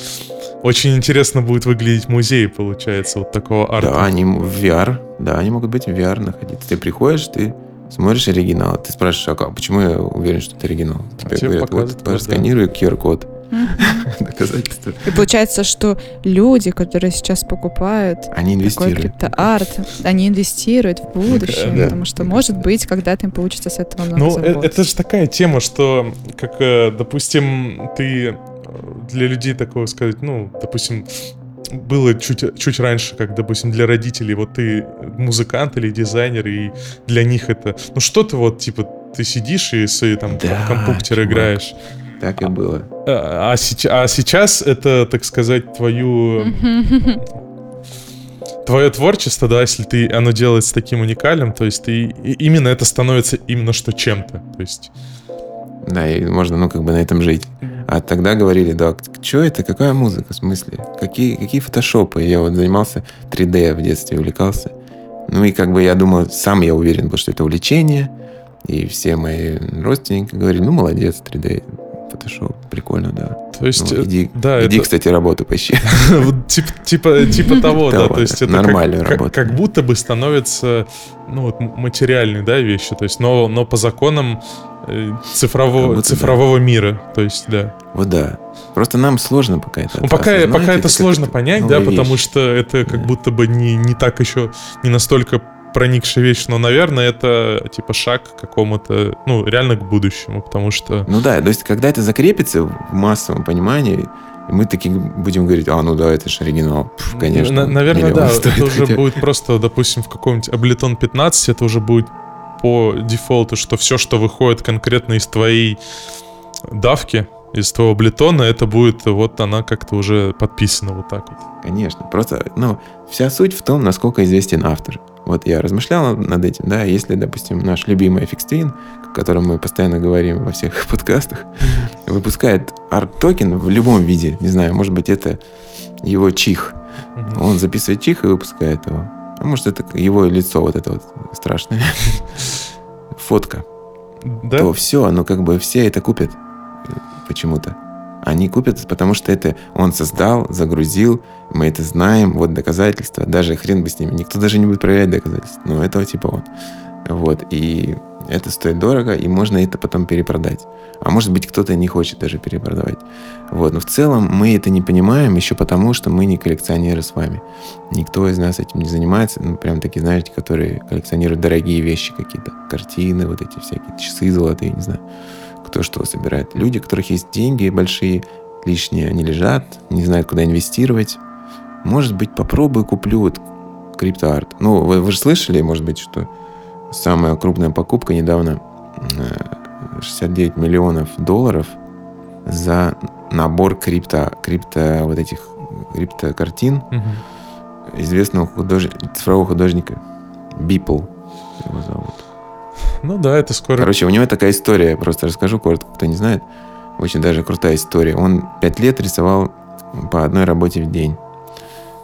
очень интересно будет выглядеть музей, получается, вот такого арта. Да, они в VR, да, они могут быть в VR находиться. Ты приходишь, ты смотришь оригинал, ты спрашиваешь, а почему я уверен, что это оригинал? Тебе, Тебе говорят, вот, просканируй. QR-код, доказательства. И получается, что люди, которые сейчас покупают они инвестируют. такой криптоарт, они инвестируют в будущее, да. потому что, может быть, когда-то им получится с этого много Ну, это, это же такая тема, что, как, э, допустим, ты э, для людей такого сказать, ну, допустим, было чуть, чуть раньше, как, допустим, для родителей, вот ты музыкант или дизайнер, и для них это, ну, что ты вот, типа, ты сидишь и свои там да, компьютер играешь. Так и было. А, а, а сейчас это, так сказать, твою... Твое творчество, да, если ты оно делается таким уникальным, то есть ты именно это становится именно что чем-то, то есть. Да, и можно, ну, как бы на этом жить. А тогда говорили, да, что это, какая музыка, в смысле? Какие, какие фотошопы? Я вот занимался 3D в детстве, увлекался. Ну и как бы я думал, сам я уверен был, что это увлечение. И все мои родственники говорили, ну, молодец, 3D. Photoshop. Прикольно, да. То есть, ну, иди, да, иди это... кстати, работу поищи. типа, типа, типа того, да. То есть это нормальная работа. Как будто бы становится, ну вот материальной, да, вещи. То есть, но, но по законам э, цифрового, цифрового мира. То есть, да. Вот да. Просто нам сложно пока это. Ну, пока, пока это сложно понять, да, потому что это как будто бы не, не так еще, не настолько проникшая вещь, но, наверное, это типа шаг к какому-то, ну, реально к будущему, потому что... Ну да, то есть, когда это закрепится в массовом понимании, мы такие будем говорить, а, ну да, это же оригинал, Пф, конечно. На, наверное, да, это уже будет просто, допустим, в каком-нибудь Ableton 15, это уже будет по дефолту, что все, что выходит конкретно из твоей DAW ки, из твоего Ableton а, это будет, вот она как-то уже подписана вот так вот. Конечно, просто, ну, вся суть в том, насколько известен автор. Вот я размышлял над этим, да, если, допустим, наш любимый Aphex Twin, о котором мы постоянно говорим во всех подкастах, выпускает арт-токен в любом виде, не знаю, может быть, это его чих. Он записывает чих и выпускает его. А может, это его лицо вот это вот страшное. Фотка. Да? То все, ну как бы все это купят почему-то. Они купят, потому что это он создал, загрузил, мы это знаем, вот доказательства. Даже хрен бы с ними, никто даже не будет проверять доказательства. Но этого типа он. Вот, и это стоит дорого, и можно это потом перепродать. А может быть, кто-то не хочет даже перепродавать. Вот. Но в целом мы это не понимаем еще потому, что мы не коллекционеры с вами. Никто из нас этим не занимается. Ну, прям такие, знаете, которые коллекционируют дорогие вещи какие-то. Картины, вот эти всякие, часы золотые, не знаю. Кто что собирает. Люди, у которых есть деньги большие, лишние, они лежат, не знают, куда инвестировать. Может быть, попробую, куплю вот криптоарт. Ну, вы, вы же слышали, может быть, что самая крупная покупка недавно 69 э, миллионов долларов за набор крипто, крипто вот этих крипто картин угу. известного худож... цифрового художника Бипл его зовут. Ну да, это скоро. Короче, у него такая история, просто расскажу коротко, кто не знает. Очень даже крутая история. Он пять лет рисовал по одной работе в день.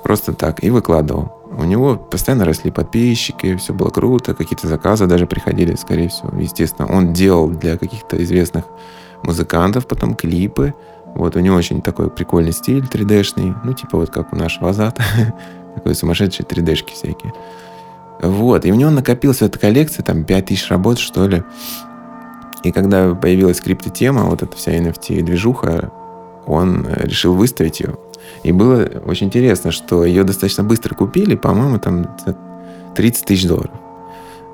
Просто так. И выкладывал. У него постоянно росли подписчики, все было круто, какие-то заказы даже приходили, скорее всего. Естественно, он делал для каких-то известных музыкантов потом клипы. Вот у него очень такой прикольный стиль 3D-шный, ну типа вот как у нашего Азата, такой сумасшедший 3D-шки всякие. Вот, и у него накопилась эта коллекция, там 5000 работ, что ли. И когда появилась криптотема, вот эта вся NFT-движуха, он решил выставить ее. И было очень интересно, что ее достаточно быстро купили, по-моему, там 30 тысяч долларов.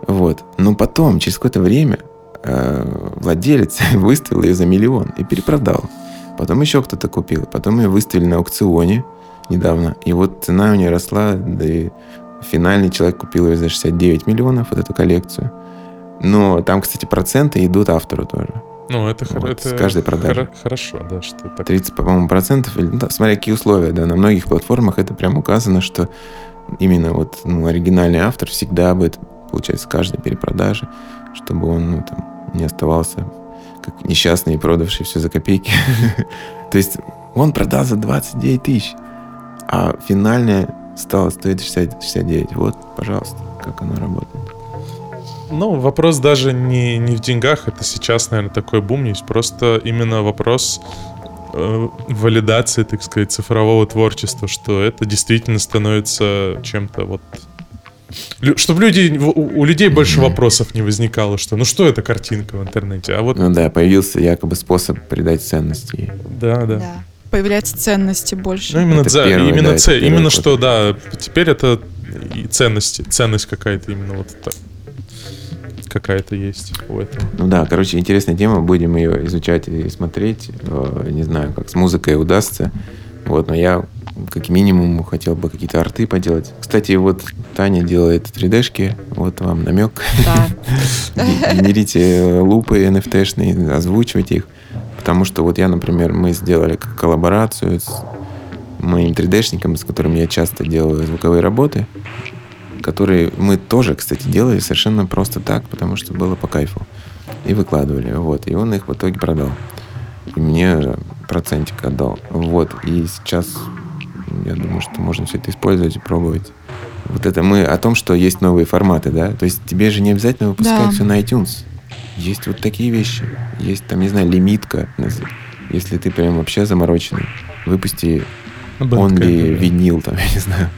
Вот. Но потом, через какое-то время, э, владелец выставил ее за миллион и перепродал. Потом еще кто-то купил. Потом ее выставили на аукционе недавно. И вот цена у нее росла, и финальный человек купил ее за 69 миллионов, вот эту коллекцию. Но там, кстати, проценты идут автору тоже. Ну, это, вот, это с каждой продажи. Хорошо, да, что так. 30, по-моему, процентов, или, ну, да, смотря какие условия, да, на многих платформах это прям указано, что именно вот ну, оригинальный автор всегда будет, получается, с каждой перепродажи, чтобы он ну, там, не оставался как несчастный, продавший все за копейки. То есть он продал за 29 тысяч, а финальная стала стоить 60, 69. Вот, пожалуйста, как оно работает. Ну, вопрос даже не, не в деньгах, это сейчас, наверное, такой бум есть. Просто именно вопрос э, валидации, так сказать, цифрового творчества, что это действительно становится чем-то вот чтобы люди, у, у людей больше вопросов не возникало, что ну что это картинка в интернете, а вот... Ну да, появился якобы способ придать ценности. Да, да. да. Появляется ценности больше. Ну именно, за, первый, именно, да, ц, именно что, да, теперь это и ценности, ценность какая-то именно вот так какая-то есть у этого. Ну да, короче, интересная тема, будем ее изучать и смотреть. Э, не знаю, как с музыкой удастся. Вот, но я как минимум хотел бы какие-то арты поделать. Кстати, вот Таня делает 3D-шки, вот вам намек. Да. Генерите лупы NFT-шные, озвучивайте их. Потому что вот я, например, мы сделали коллаборацию с моим 3D-шником, с которым я часто делаю звуковые работы которые мы тоже, кстати, делали совершенно просто так, потому что было по кайфу. И выкладывали. Вот. И он их в итоге продал. И мне процентик отдал. Вот. И сейчас я думаю, что можно все это использовать и пробовать. Вот это мы о том, что есть новые форматы, да? То есть тебе же не обязательно выпускать да. все на iTunes. Есть вот такие вещи. Есть там, не знаю, лимитка. Если ты прям вообще замороченный, выпусти он ли винил, там, я не знаю.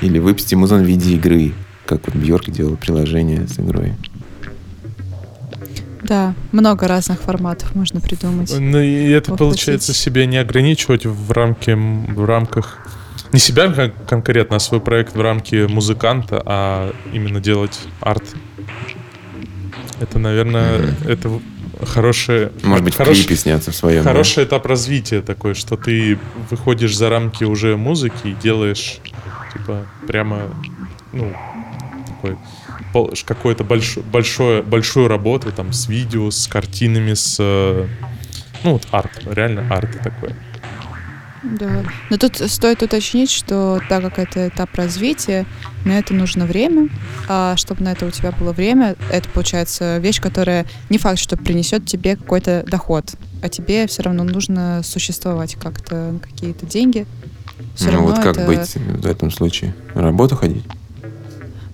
Или выпусти музон в виде игры, как вот Бьорк делал приложение с игрой. Да, много разных форматов можно придумать. Ну и это получается себе не ограничивать в рамке в рамках не себя конкретно, а свой проект в рамке музыканта, а именно делать арт. Это, наверное, mm-hmm. это хорошее... Может быть, хорош, в клипе сняться в своем. Хороший да? этап развития такой, что ты выходишь за рамки уже музыки и делаешь типа прямо, ну, такой какую-то большую, большое, большую работу там с видео, с картинами, с... Ну, вот арт, реально арт такой. Да. Но тут стоит уточнить, что так как это этап развития, на это нужно время, а чтобы на это у тебя было время, это получается вещь, которая не факт, что принесет тебе какой-то доход, а тебе все равно нужно существовать как-то какие-то деньги. Все ну вот как это... быть в этом случае? Работу ходить?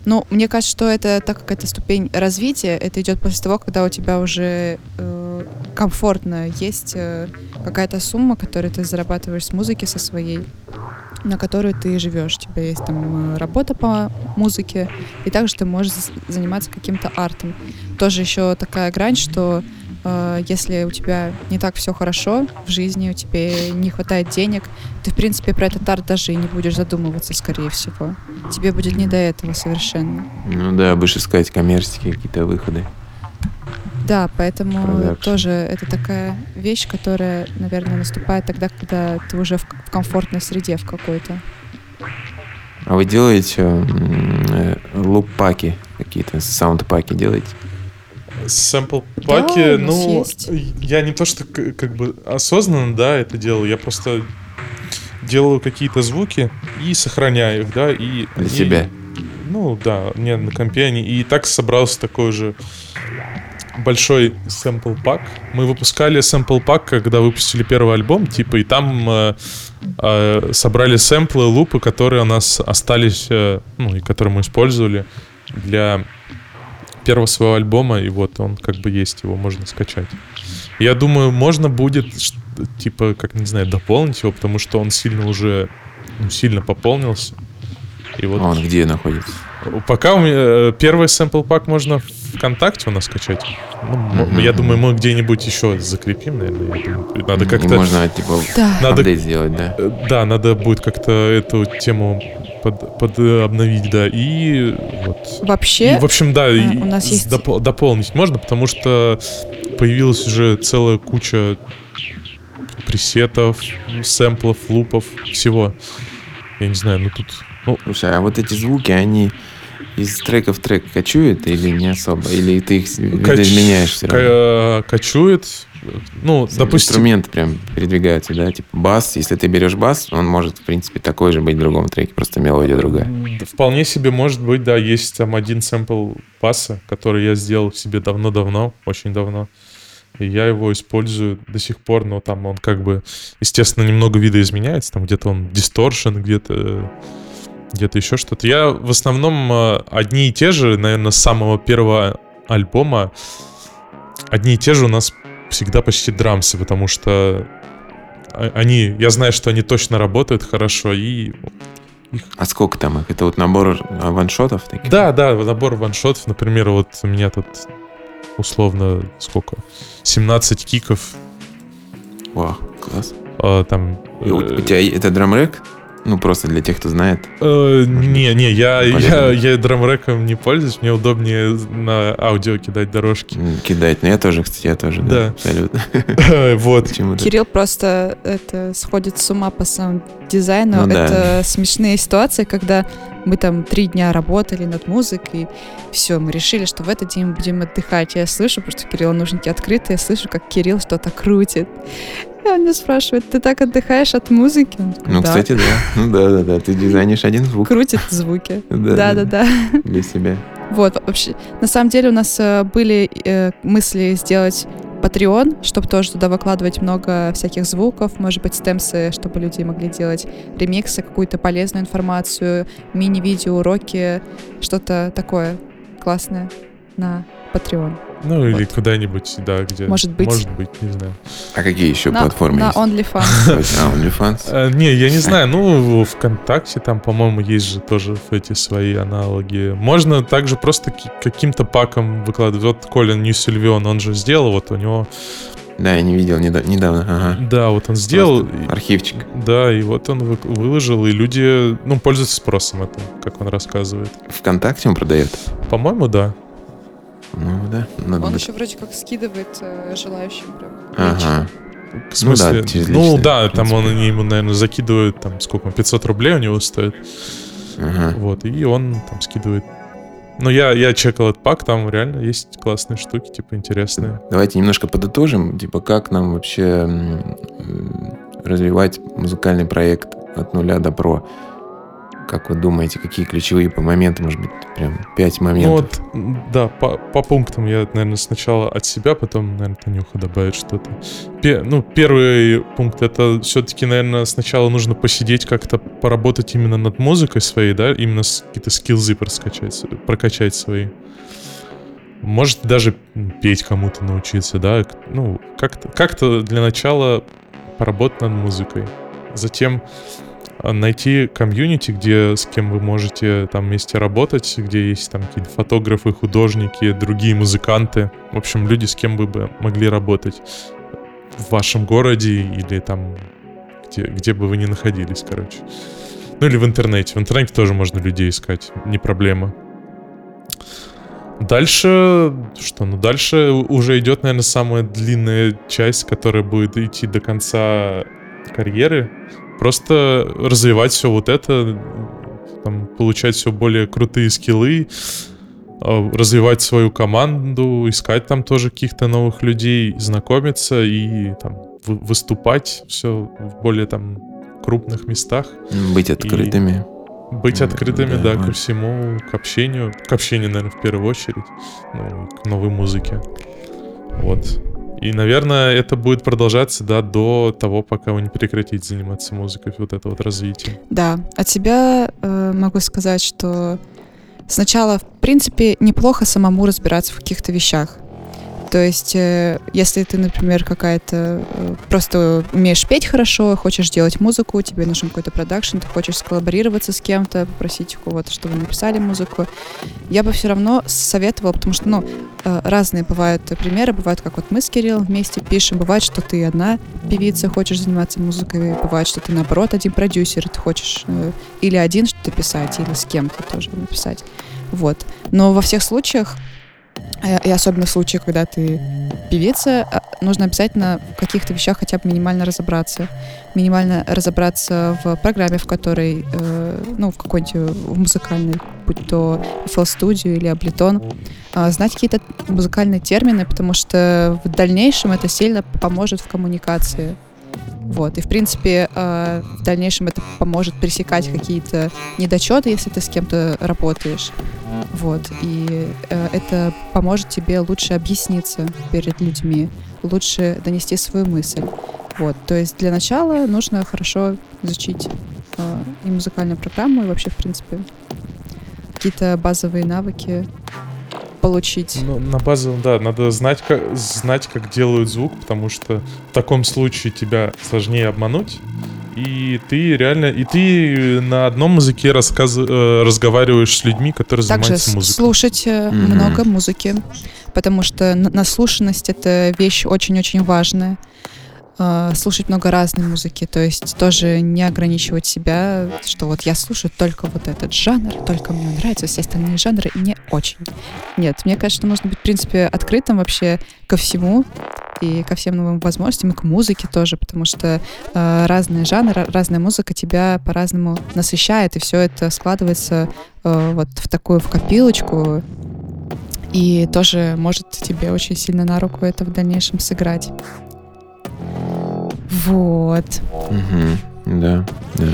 Ну, мне кажется, что это, так как это ступень развития, это идет после того, когда у тебя уже э, комфортно. Есть э, какая-то сумма, которую ты зарабатываешь с музыки со своей, на которую ты живешь. У тебя есть там э, работа по музыке, и также ты можешь заниматься каким-то артом. Тоже еще такая грань, что э, если у тебя не так все хорошо в жизни, у тебя не хватает денег, ты, в принципе, про этот арт даже и не будешь задумываться, скорее всего. Тебе будет не до этого совершенно. Ну да, будешь искать коммерческие какие-то выходы. Да, поэтому Продакшн. тоже это такая вещь, которая, наверное, наступает тогда, когда ты уже в комфортной среде в какой-то. А вы делаете э, loop -паки какие-то, sound -паки делаете? Сэмпл-паки, да, ну, есть. я не то, что как бы осознанно, да, это делал, я просто делаю какие-то звуки и сохраняю их, да, и... Для и, себя? Ну, да, не на компе они. И так собрался такой же большой сэмпл пак. Мы выпускали сэмпл пак, когда выпустили первый альбом, типа, и там э, э, собрали сэмплы, лупы, которые у нас остались, э, ну, и которые мы использовали для первого своего альбома, и вот он как бы есть, его можно скачать. Я думаю, можно будет, типа, как, не знаю, дополнить его, потому что он сильно уже, ну, сильно пополнился. И вот... А он где находится? Пока у меня э, первый сэмпл пак можно ВКонтакте у нас скачать. Ну, mm-hmm. Я думаю, мы где-нибудь еще закрепим, наверное. Думаю, надо как-то... Можно, типа, да. надо, сделать, да? Э, да, надо будет как-то эту тему под, под э, обновить, да. И вот... Вообще? И, в общем, да, у нас есть... доп- дополнить можно, потому что появилась уже целая куча пресетов, сэмплов, лупов, всего. Я не знаю, ну тут... Ну, Слушай, а вот эти звуки, они из трека в трек кочует или не особо? Или ты их Кач... изменяешь все равно? Кочует. Ну, допустим... Инструменты прям передвигаются, да? Типа бас, если ты берешь бас, он может, в принципе, такой же быть в другом треке, просто мелодия другая. Вполне себе может быть, да. Есть там один сэмпл баса, который я сделал себе давно-давно, очень давно. И я его использую до сих пор, но там он как бы, естественно, немного видоизменяется. Там где-то он дисторшн, где-то где-то еще что-то. Я в основном э, одни и те же, наверное, с самого первого альбома, одни и те же у нас всегда почти драмсы, потому что они, я знаю, что они точно работают хорошо, и их... А сколько там их? Это вот набор ваншотов? Таких? Да, да, набор ваншотов. Например, вот у меня тут условно сколько? 17 киков. Вау, класс. А, там... И у, у тебя это драмрек? Ну, просто для тех, кто знает. Э, не, не, я, я, я драмреком не пользуюсь, мне удобнее на аудио кидать дорожки. Кидать, ну я тоже, кстати, я тоже, да, да абсолютно. Вот. Кирилл просто это сходит с ума по саунд-дизайну. Ну, это да. смешные ситуации, когда мы там три дня работали над музыкой, все, мы решили, что в этот день мы будем отдыхать. Я слышу, потому что Кирилл наушники открыты, я слышу, как Кирилл что-то крутит. И он меня спрашивает, ты так отдыхаешь от музыки? Ну, да. кстати, да. Ну да, да, да. Ты дизайнишь один звук. Крутит звуки. Да, да, да. Для себя. Вот, вообще, на самом деле у нас э, были э, мысли сделать Patreon, чтобы тоже туда выкладывать много всяких звуков, может быть, стемсы, чтобы люди могли делать ремиксы, какую-то полезную информацию, мини-видео, уроки, что-то такое классное на Patreon. Ну, вот. или куда-нибудь, да, где... Может быть. Может быть, не знаю. А какие еще на, платформы на есть? OnlyFans. На OnlyFans? Э, не, я не знаю. Ну, ВКонтакте там, по-моему, есть же тоже эти свои аналоги. Можно также просто каким-то паком выкладывать. Вот Колин Ньюсильвион, он же сделал, вот у него да, я не видел недавно. Ага. Да, вот он сделал. Просто архивчик. Да, и вот он выложил, и люди, ну, пользуются спросом это, как он рассказывает. Вконтакте он продает? По-моему, да. Ну да. Надо Он еще вроде как скидывает э, желающим прям. Ага. В смысле? Ну да, через ну, да там он, они ему, наверное, закидывают, там, сколько, 500 рублей у него стоит. Ага. Вот, и он там скидывает. Ну, я, я чекал этот пак, там реально есть классные штуки, типа, интересные. Давайте немножко подытожим, типа, как нам вообще развивать музыкальный проект от нуля до про. Как вы думаете, какие ключевые по моменты, может быть, прям пять моментов? Ну вот, да, по, по пунктам я, наверное, сначала от себя, потом, наверное, Танюха добавит что-то. Пе, ну, первый пункт, это все-таки, наверное, сначала нужно посидеть как-то, поработать именно над музыкой своей, да, именно какие-то скилзы прокачать, прокачать свои. может даже петь кому-то научиться, да, ну, как-то как для начала поработать над музыкой. Затем найти комьюнити, где с кем вы можете там вместе работать, где есть там какие-то фотографы, художники, другие музыканты. В общем, люди, с кем вы бы могли работать в вашем городе или там где, где бы вы ни находились, короче. Ну или в интернете. В интернете тоже можно людей искать, не проблема. Дальше, что, ну дальше уже идет, наверное, самая длинная часть, которая будет идти до конца карьеры. Просто развивать все вот это, там, получать все более крутые скиллы, а, развивать свою команду, искать там тоже каких-то новых людей, знакомиться и там выступать все в более там крупных местах. Быть открытыми. И быть открытыми, да, да, ко всему, к общению. К общению, наверное, в первую очередь. Ну, к новой музыке. Вот. И, наверное, это будет продолжаться, да, до того, пока вы не прекратите заниматься музыкой, вот это вот развитие. Да, от себя э, могу сказать, что сначала, в принципе, неплохо самому разбираться в каких-то вещах. То есть, э, если ты, например, какая-то э, просто умеешь петь хорошо, хочешь делать музыку, тебе нужен какой-то продакшн, ты хочешь сколлаборироваться с кем-то, попросить у кого-то, чтобы написали музыку, я бы все равно советовала, потому что, ну, э, разные бывают примеры, бывают, как вот мы с Кириллом вместе пишем, бывает, что ты одна певица, хочешь заниматься музыкой, бывает, что ты, наоборот, один продюсер, ты хочешь или один что-то писать, или с кем-то тоже написать. Вот. Но во всех случаях и особенно в случае, когда ты певица, э, нужно обязательно в каких-то вещах хотя бы минимально разобраться. Минимально разобраться в программе, в которой, э, ну, в какой-нибудь в музыкальной, будь то FL Studio или Ableton, знать какие-то музыкальные термины, потому что в дальнейшем это сильно поможет в коммуникации. Вот. И, в принципе, в дальнейшем это поможет пресекать какие-то недочеты, если ты с кем-то работаешь. Вот. И э, это поможет тебе лучше объясниться перед людьми, лучше донести свою мысль. Вот. То есть для начала нужно хорошо изучить э, и музыкальную программу, и вообще, в принципе, какие-то базовые навыки получить. Ну, на базовом, да, надо знать как, знать, как делают звук, потому что в таком случае тебя сложнее обмануть. И ты реально, и ты на одном языке рассказ, э, разговариваешь с людьми, которые Также занимаются музыкой. слушать mm-hmm. много музыки, потому что наслушанность — это вещь очень-очень важная. Э, слушать много разной музыки, то есть тоже не ограничивать себя, что вот я слушаю только вот этот жанр, только мне нравятся все остальные жанры не очень. Нет, мне кажется, что нужно быть, в принципе, открытым вообще ко всему, и ко всем новым возможностям, и к музыке тоже, потому что э, разные жанры, разная музыка тебя по-разному насыщает, и все это складывается э, вот в такую в копилочку, и тоже может тебе очень сильно на руку это в дальнейшем сыграть. Вот. Угу. Да, да.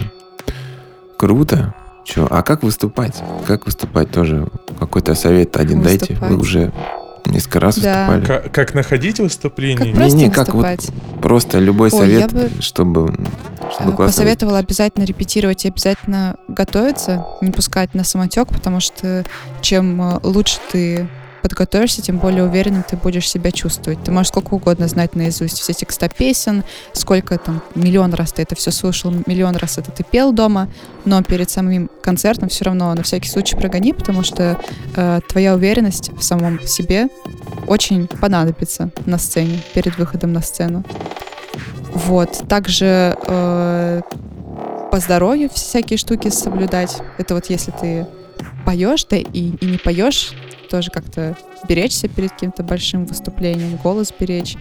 Круто. Че, а как выступать? Как выступать тоже? Какой-то совет один выступать. дайте. Вы уже Несколько раз да. выступали. Как, как находить выступление? Как не, не, как вот просто любой Ой, совет, бы, чтобы, чтобы посоветовала обязательно репетировать и обязательно готовиться, не пускать на самотек, потому что чем э, лучше ты подготовишься, тем более уверенным ты будешь себя чувствовать. Ты можешь сколько угодно знать наизусть все текста песен, сколько там, миллион раз ты это все слушал, миллион раз это ты пел дома, но перед самым концертом все равно на всякий случай прогони, потому что э, твоя уверенность в самом себе очень понадобится на сцене, перед выходом на сцену. Вот. Также э, по здоровью всякие штуки соблюдать. Это вот если ты поешь, да и, и не поешь, тоже как-то беречься перед каким-то большим выступлением, голос беречь,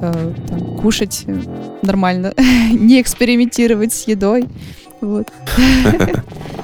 э, там, кушать нормально, не экспериментировать с едой. Вот.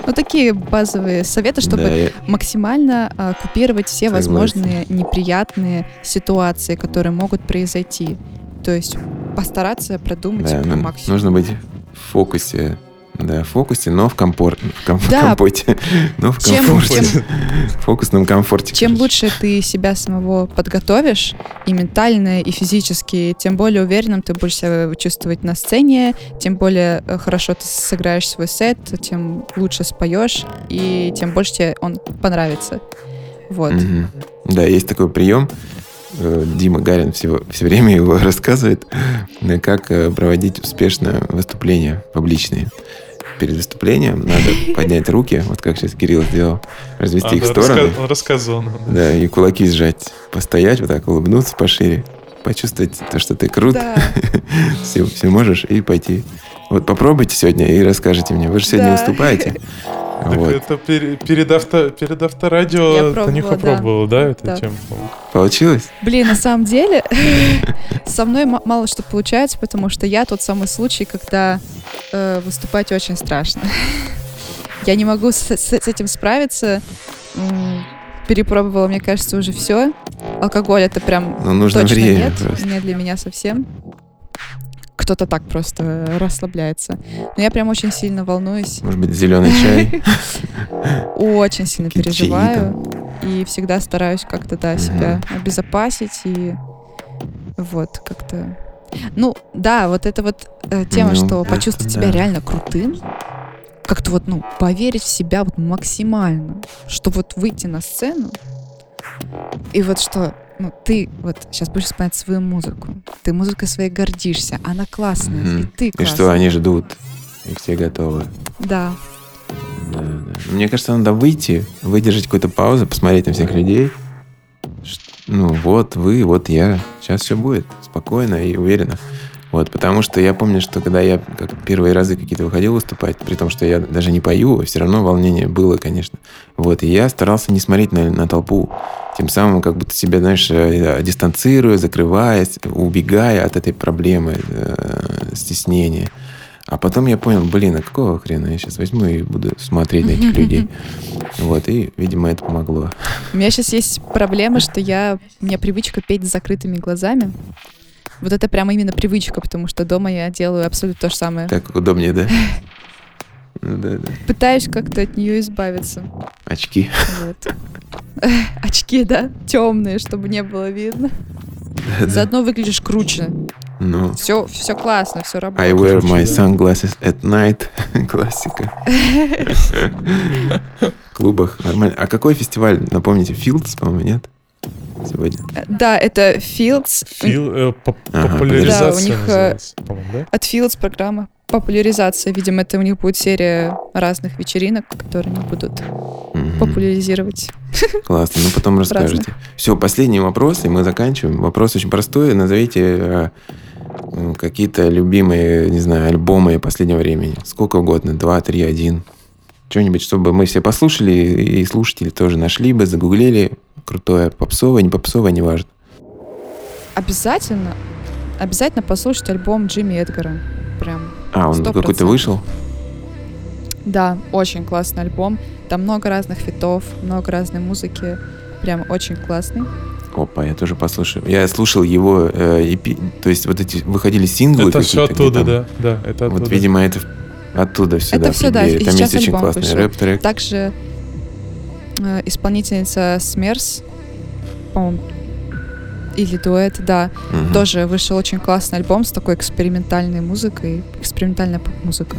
Ну, такие базовые советы, чтобы максимально а, купировать все возможные неприятные ситуации, которые могут произойти. То есть постараться продумать по максимуму. Нужно быть в фокусе да, в фокусе, но в, компор... в, ком... да. компоте. Но в чем, комфорте. Чем... В фокусном комфорте. Чем короче. лучше ты себя самого подготовишь, и ментально, и физически, тем более уверенным ты будешь себя чувствовать на сцене, тем более э, хорошо ты сыграешь свой сет, тем лучше споешь, и тем больше тебе он понравится. Вот. Мгм. Да, есть такой прием. Э, Дима Гарин все, все время его рассказывает, э, как проводить успешно выступления публичные. Перед выступлением надо поднять руки, вот как сейчас Кирилл сделал, развести А, их в да, стороны, раска- да, и кулаки сжать, постоять вот так, улыбнуться пошире, почувствовать то, что ты крут, Да. все, все можешь, и пойти. Вот попробуйте сегодня и расскажите мне. Вы же сегодня Да. выступаете. Так Вот. это пере- перед, авто, перед авторадио Танюха да. пробовала, да, эту Да. тему? Получилось? Блин, на самом деле, со мной мало что получается, потому что я тот самый случай, когда э, выступать очень страшно. Я не могу с, с- с этим справиться. М, Перепробовала, мне кажется, уже все. Алкоголь это прям Ну, нужно точно время нет. просто. Не для меня совсем. Кто-то так просто расслабляется. Но я прям очень сильно волнуюсь, Может быть, зеленый чай? очень сильно переживаю. И всегда стараюсь как-то, да, себя обезопасить и вот как-то... Ну, да, вот эта вот э, тема, Ну, что почувствовать себя реально крутым, как-то вот, ну, поверить в себя вот максимально, что вот выйти на сцену, и вот что, ну, ты вот сейчас будешь исполнять свою музыку, ты музыкой своей гордишься, она классная, Мгм. и ты И классная. что они ждут? И все готовы. Да, Да, да. Мне кажется, надо выйти, выдержать какую-то паузу, посмотреть на всех людей. Ну, вот вы, вот я. Сейчас все будет. Спокойно и уверенно. Вот, потому что я помню, что когда я как первые разы какие-то выходил выступать, при том, что я даже не пою, все равно волнение было, конечно. Вот, и я старался не смотреть на, на толпу, тем самым как будто себя, знаешь, э, дистанцируя, закрываясь, убегая от этой проблемы э, стеснения. А потом я понял, блин, а какого хрена я сейчас возьму и буду смотреть на этих людей. Вот, и, видимо, это помогло. У меня сейчас есть проблема, что я... У меня привычка петь с закрытыми глазами. Вот это прямо именно привычка, потому что дома я делаю абсолютно то же самое. Так удобнее, да? Ну да, да. Пытаюсь как-то от нее избавиться. Очки. Вот. Очки, да, темные, чтобы не было видно. Да. Заодно выглядишь круче. Ну, Все, все классно, все I работает. wear Короче, my sunglasses at night. Классика. В клубах. Нормально. А какой фестиваль? Напомните, Fields, по-моему, нет? Сегодня. Да, это Fields. Фил- э, поп- Ага, популяризация Да, у них, э, да? От Fields программа популяризация. Видимо, это у них будет серия разных вечеринок, которые они будут Мгм. популяризировать. Классно, ну потом расскажете. Все, последний вопрос, и мы заканчиваем. Вопрос очень простой. Назовите э, м, какие-то любимые, не знаю, альбомы последнего времени. Сколько угодно, два, три, один. Что-нибудь, чтобы мы все послушали, и слушатели тоже нашли бы, загуглили. Крутое, попсовое, не попсовое, неважно. Обязательно, обязательно послушать альбом Джимми Эдгара. Прям, А, он какой-то вышел? да, очень классный альбом. Там много разных фитов, много разной музыки. Прям очень классный. Опа, я тоже послушаю. Я слушал его э, EP, то есть вот эти выходили синглы Это все оттуда, там- да. Да, это оттуда. Вот, видимо, это оттуда все, Это да, всё, да, и Там сейчас есть очень классный рэп-трек. Также исполнительница Смерс, по-моему, или дуэт, да, Мгм. тоже вышел очень классный альбом с такой экспериментальной музыкой, экспериментальная поп-музыка.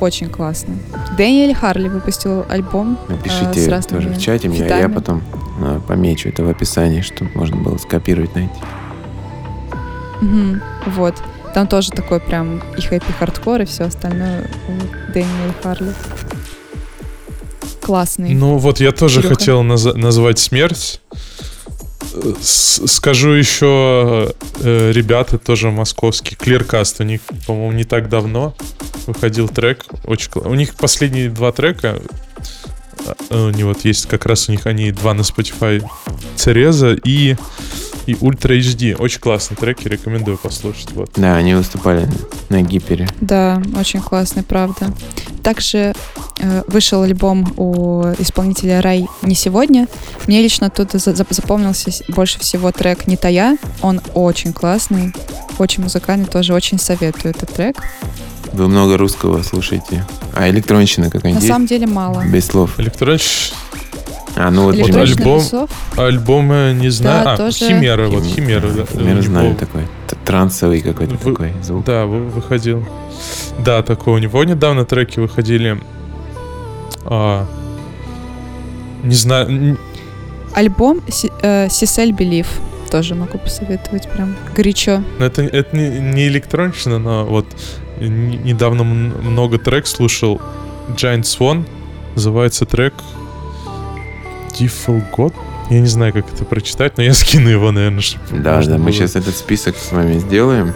Очень классно. Дэниэль Харли выпустил альбом. э, Напишите разными тоже в чате мне, а я потом э, помечу это в описании, чтобы можно было скопировать, найти. Мгм, вот. Там тоже такой прям и happy hardcore, и все остальное у Дэниэля Харли. Классный. Ну вот я тоже Кирюха. хотел наз- назвать смерть. С- Скажу еще, э, ребята тоже московские, Clearcast, у них, по-моему, не так давно выходил трек, очень кла- У них последние два трека, э, у них вот есть как раз у них они два на Spotify, Цереза и и Ультра HD. Очень классные треки, рекомендую послушать. Вот. Да, они выступали на гипере. Да, очень классный, правда. Также э, вышел альбом у исполнителя Рай не сегодня. Мне лично тут за- за- запомнился больше всего трек «Не тая». Он очень классный, очень музыкальный, тоже очень советую этот трек. Вы много русского слушаете. А электронщина На какая-нибудь есть? самом деле мало. Без слов. Электронщ... А, ну вот Электронщина Электронщина альбом- весов. Альбомы не знаю. Да, а, тоже. Химера, вот Хим- Химера. да, Я у знаю такой. Трансовый какой-то Вы- такой звук. Да, вы- выходил. Да, такой у него недавно треки выходили. А, не знаю, альбом Сисель Белив тоже могу посоветовать прям горячо. Это, это не, не электронщина, но вот недавно много трек слушал. Giant Swan называется трек God. Я не знаю, как это прочитать, но я скину его, наверное, чтобы Да, да, было. мы сейчас этот список с вами сделаем.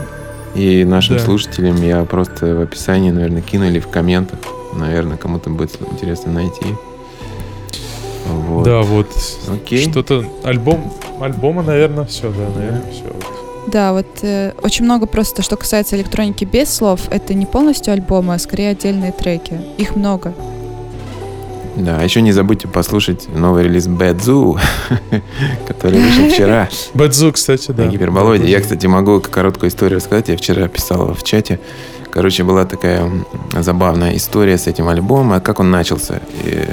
И нашим да. слушателям я просто в описании, наверное, кину или в комментах. Наверное, кому-то будет интересно найти. Вот. Да, вот. Окей. Что-то альбом, альбома, наверное, все, да, наверное, все. Да, вот э, очень много просто, что касается электроники без слов, это не полностью альбомы, а скорее отдельные треки. Их много. Да, еще не забудьте послушать новый релиз Zoo, который вышел вчера. Zoo, кстати, да. На гиперболоиде. Я, кстати, могу короткую историю рассказать. Я вчера писал в чате. Короче, была такая забавная история с этим альбомом, а как он начался. И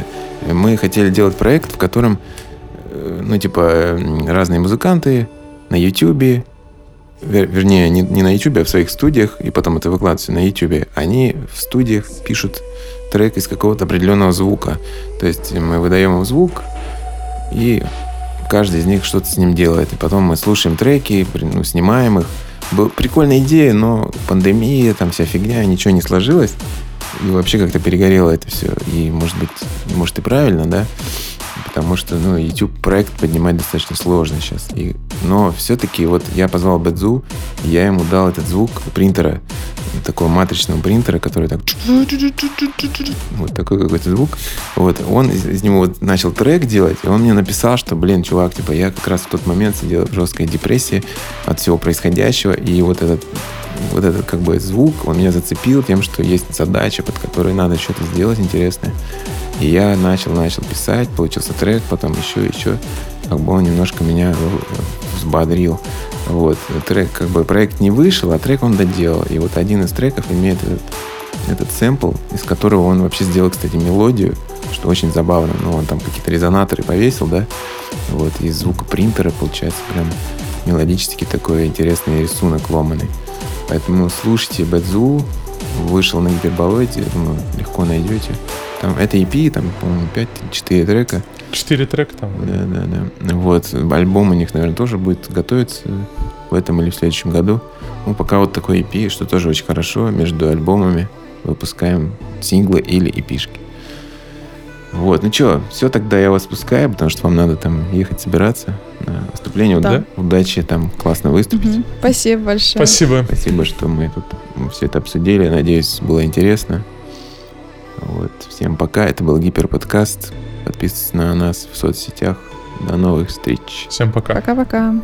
мы хотели делать проект, в котором, э, ну, типа, разные музыканты на YouTube, вер, вернее, не, не на YouTube, а в своих студиях, и потом это выкладывается на YouTube, они в студиях пишут трек из какого-то определенного звука. То есть мы выдаем им звук, и каждый из них что-то с ним делает. И потом мы слушаем треки, ну, снимаем их. Была прикольная идея, но пандемия, там вся фигня, ничего не сложилось. И вообще как-то перегорело это все. И может быть, может и правильно, да? Потому что, ну, YouTube проект поднимать достаточно сложно сейчас. И, но все-таки вот я позвал Бэдзу, я ему дал этот звук принтера такого матричного принтера, который так... Вот такой какой-то звук. Вот, он из, из него вот начал трек делать, и он мне написал, что, блин, чувак, типа, я как раз в тот момент сидел в жесткой депрессии от всего происходящего, и вот этот вот этот как бы звук, он меня зацепил тем, что есть задача, под которой надо что-то сделать интересное. И я начал, начал писать, получился трек, потом еще, еще. Как бы он немножко меня взбодрил. Вот. Трек, как бы проект не вышел, а трек он доделал. И вот один из треков имеет этот, этот сэмпл, из которого он вообще сделал, кстати, мелодию, что очень забавно. Ну, он там какие-то резонаторы повесил, да, вот, из звука принтера получается прям мелодически такой интересный рисунок ломаный. Поэтому слушайте Бэдзу, вышел на гиперболоиде, думаю, легко найдете. Там это EP, там, по-моему, 5-4 трека. Четыре трека там. Да, да, да. Вот, альбом у них, наверное, тоже будет готовиться в этом или в следующем году. Ну, пока вот такой EP, что тоже очень хорошо. Между альбомами выпускаем синглы или эпишки. Вот, ну что, все тогда я вас пускаю, потому что вам надо там ехать собираться на выступление. Да. да? Удачи, там классно выступить. Угу. Спасибо большое. Спасибо. Спасибо, что мы тут все это обсудили. Надеюсь, было интересно. Вот, всем пока. Это был Гиперподкаст. Подписывайтесь на нас в соцсетях. До новых встреч. Всем пока. Пока-пока.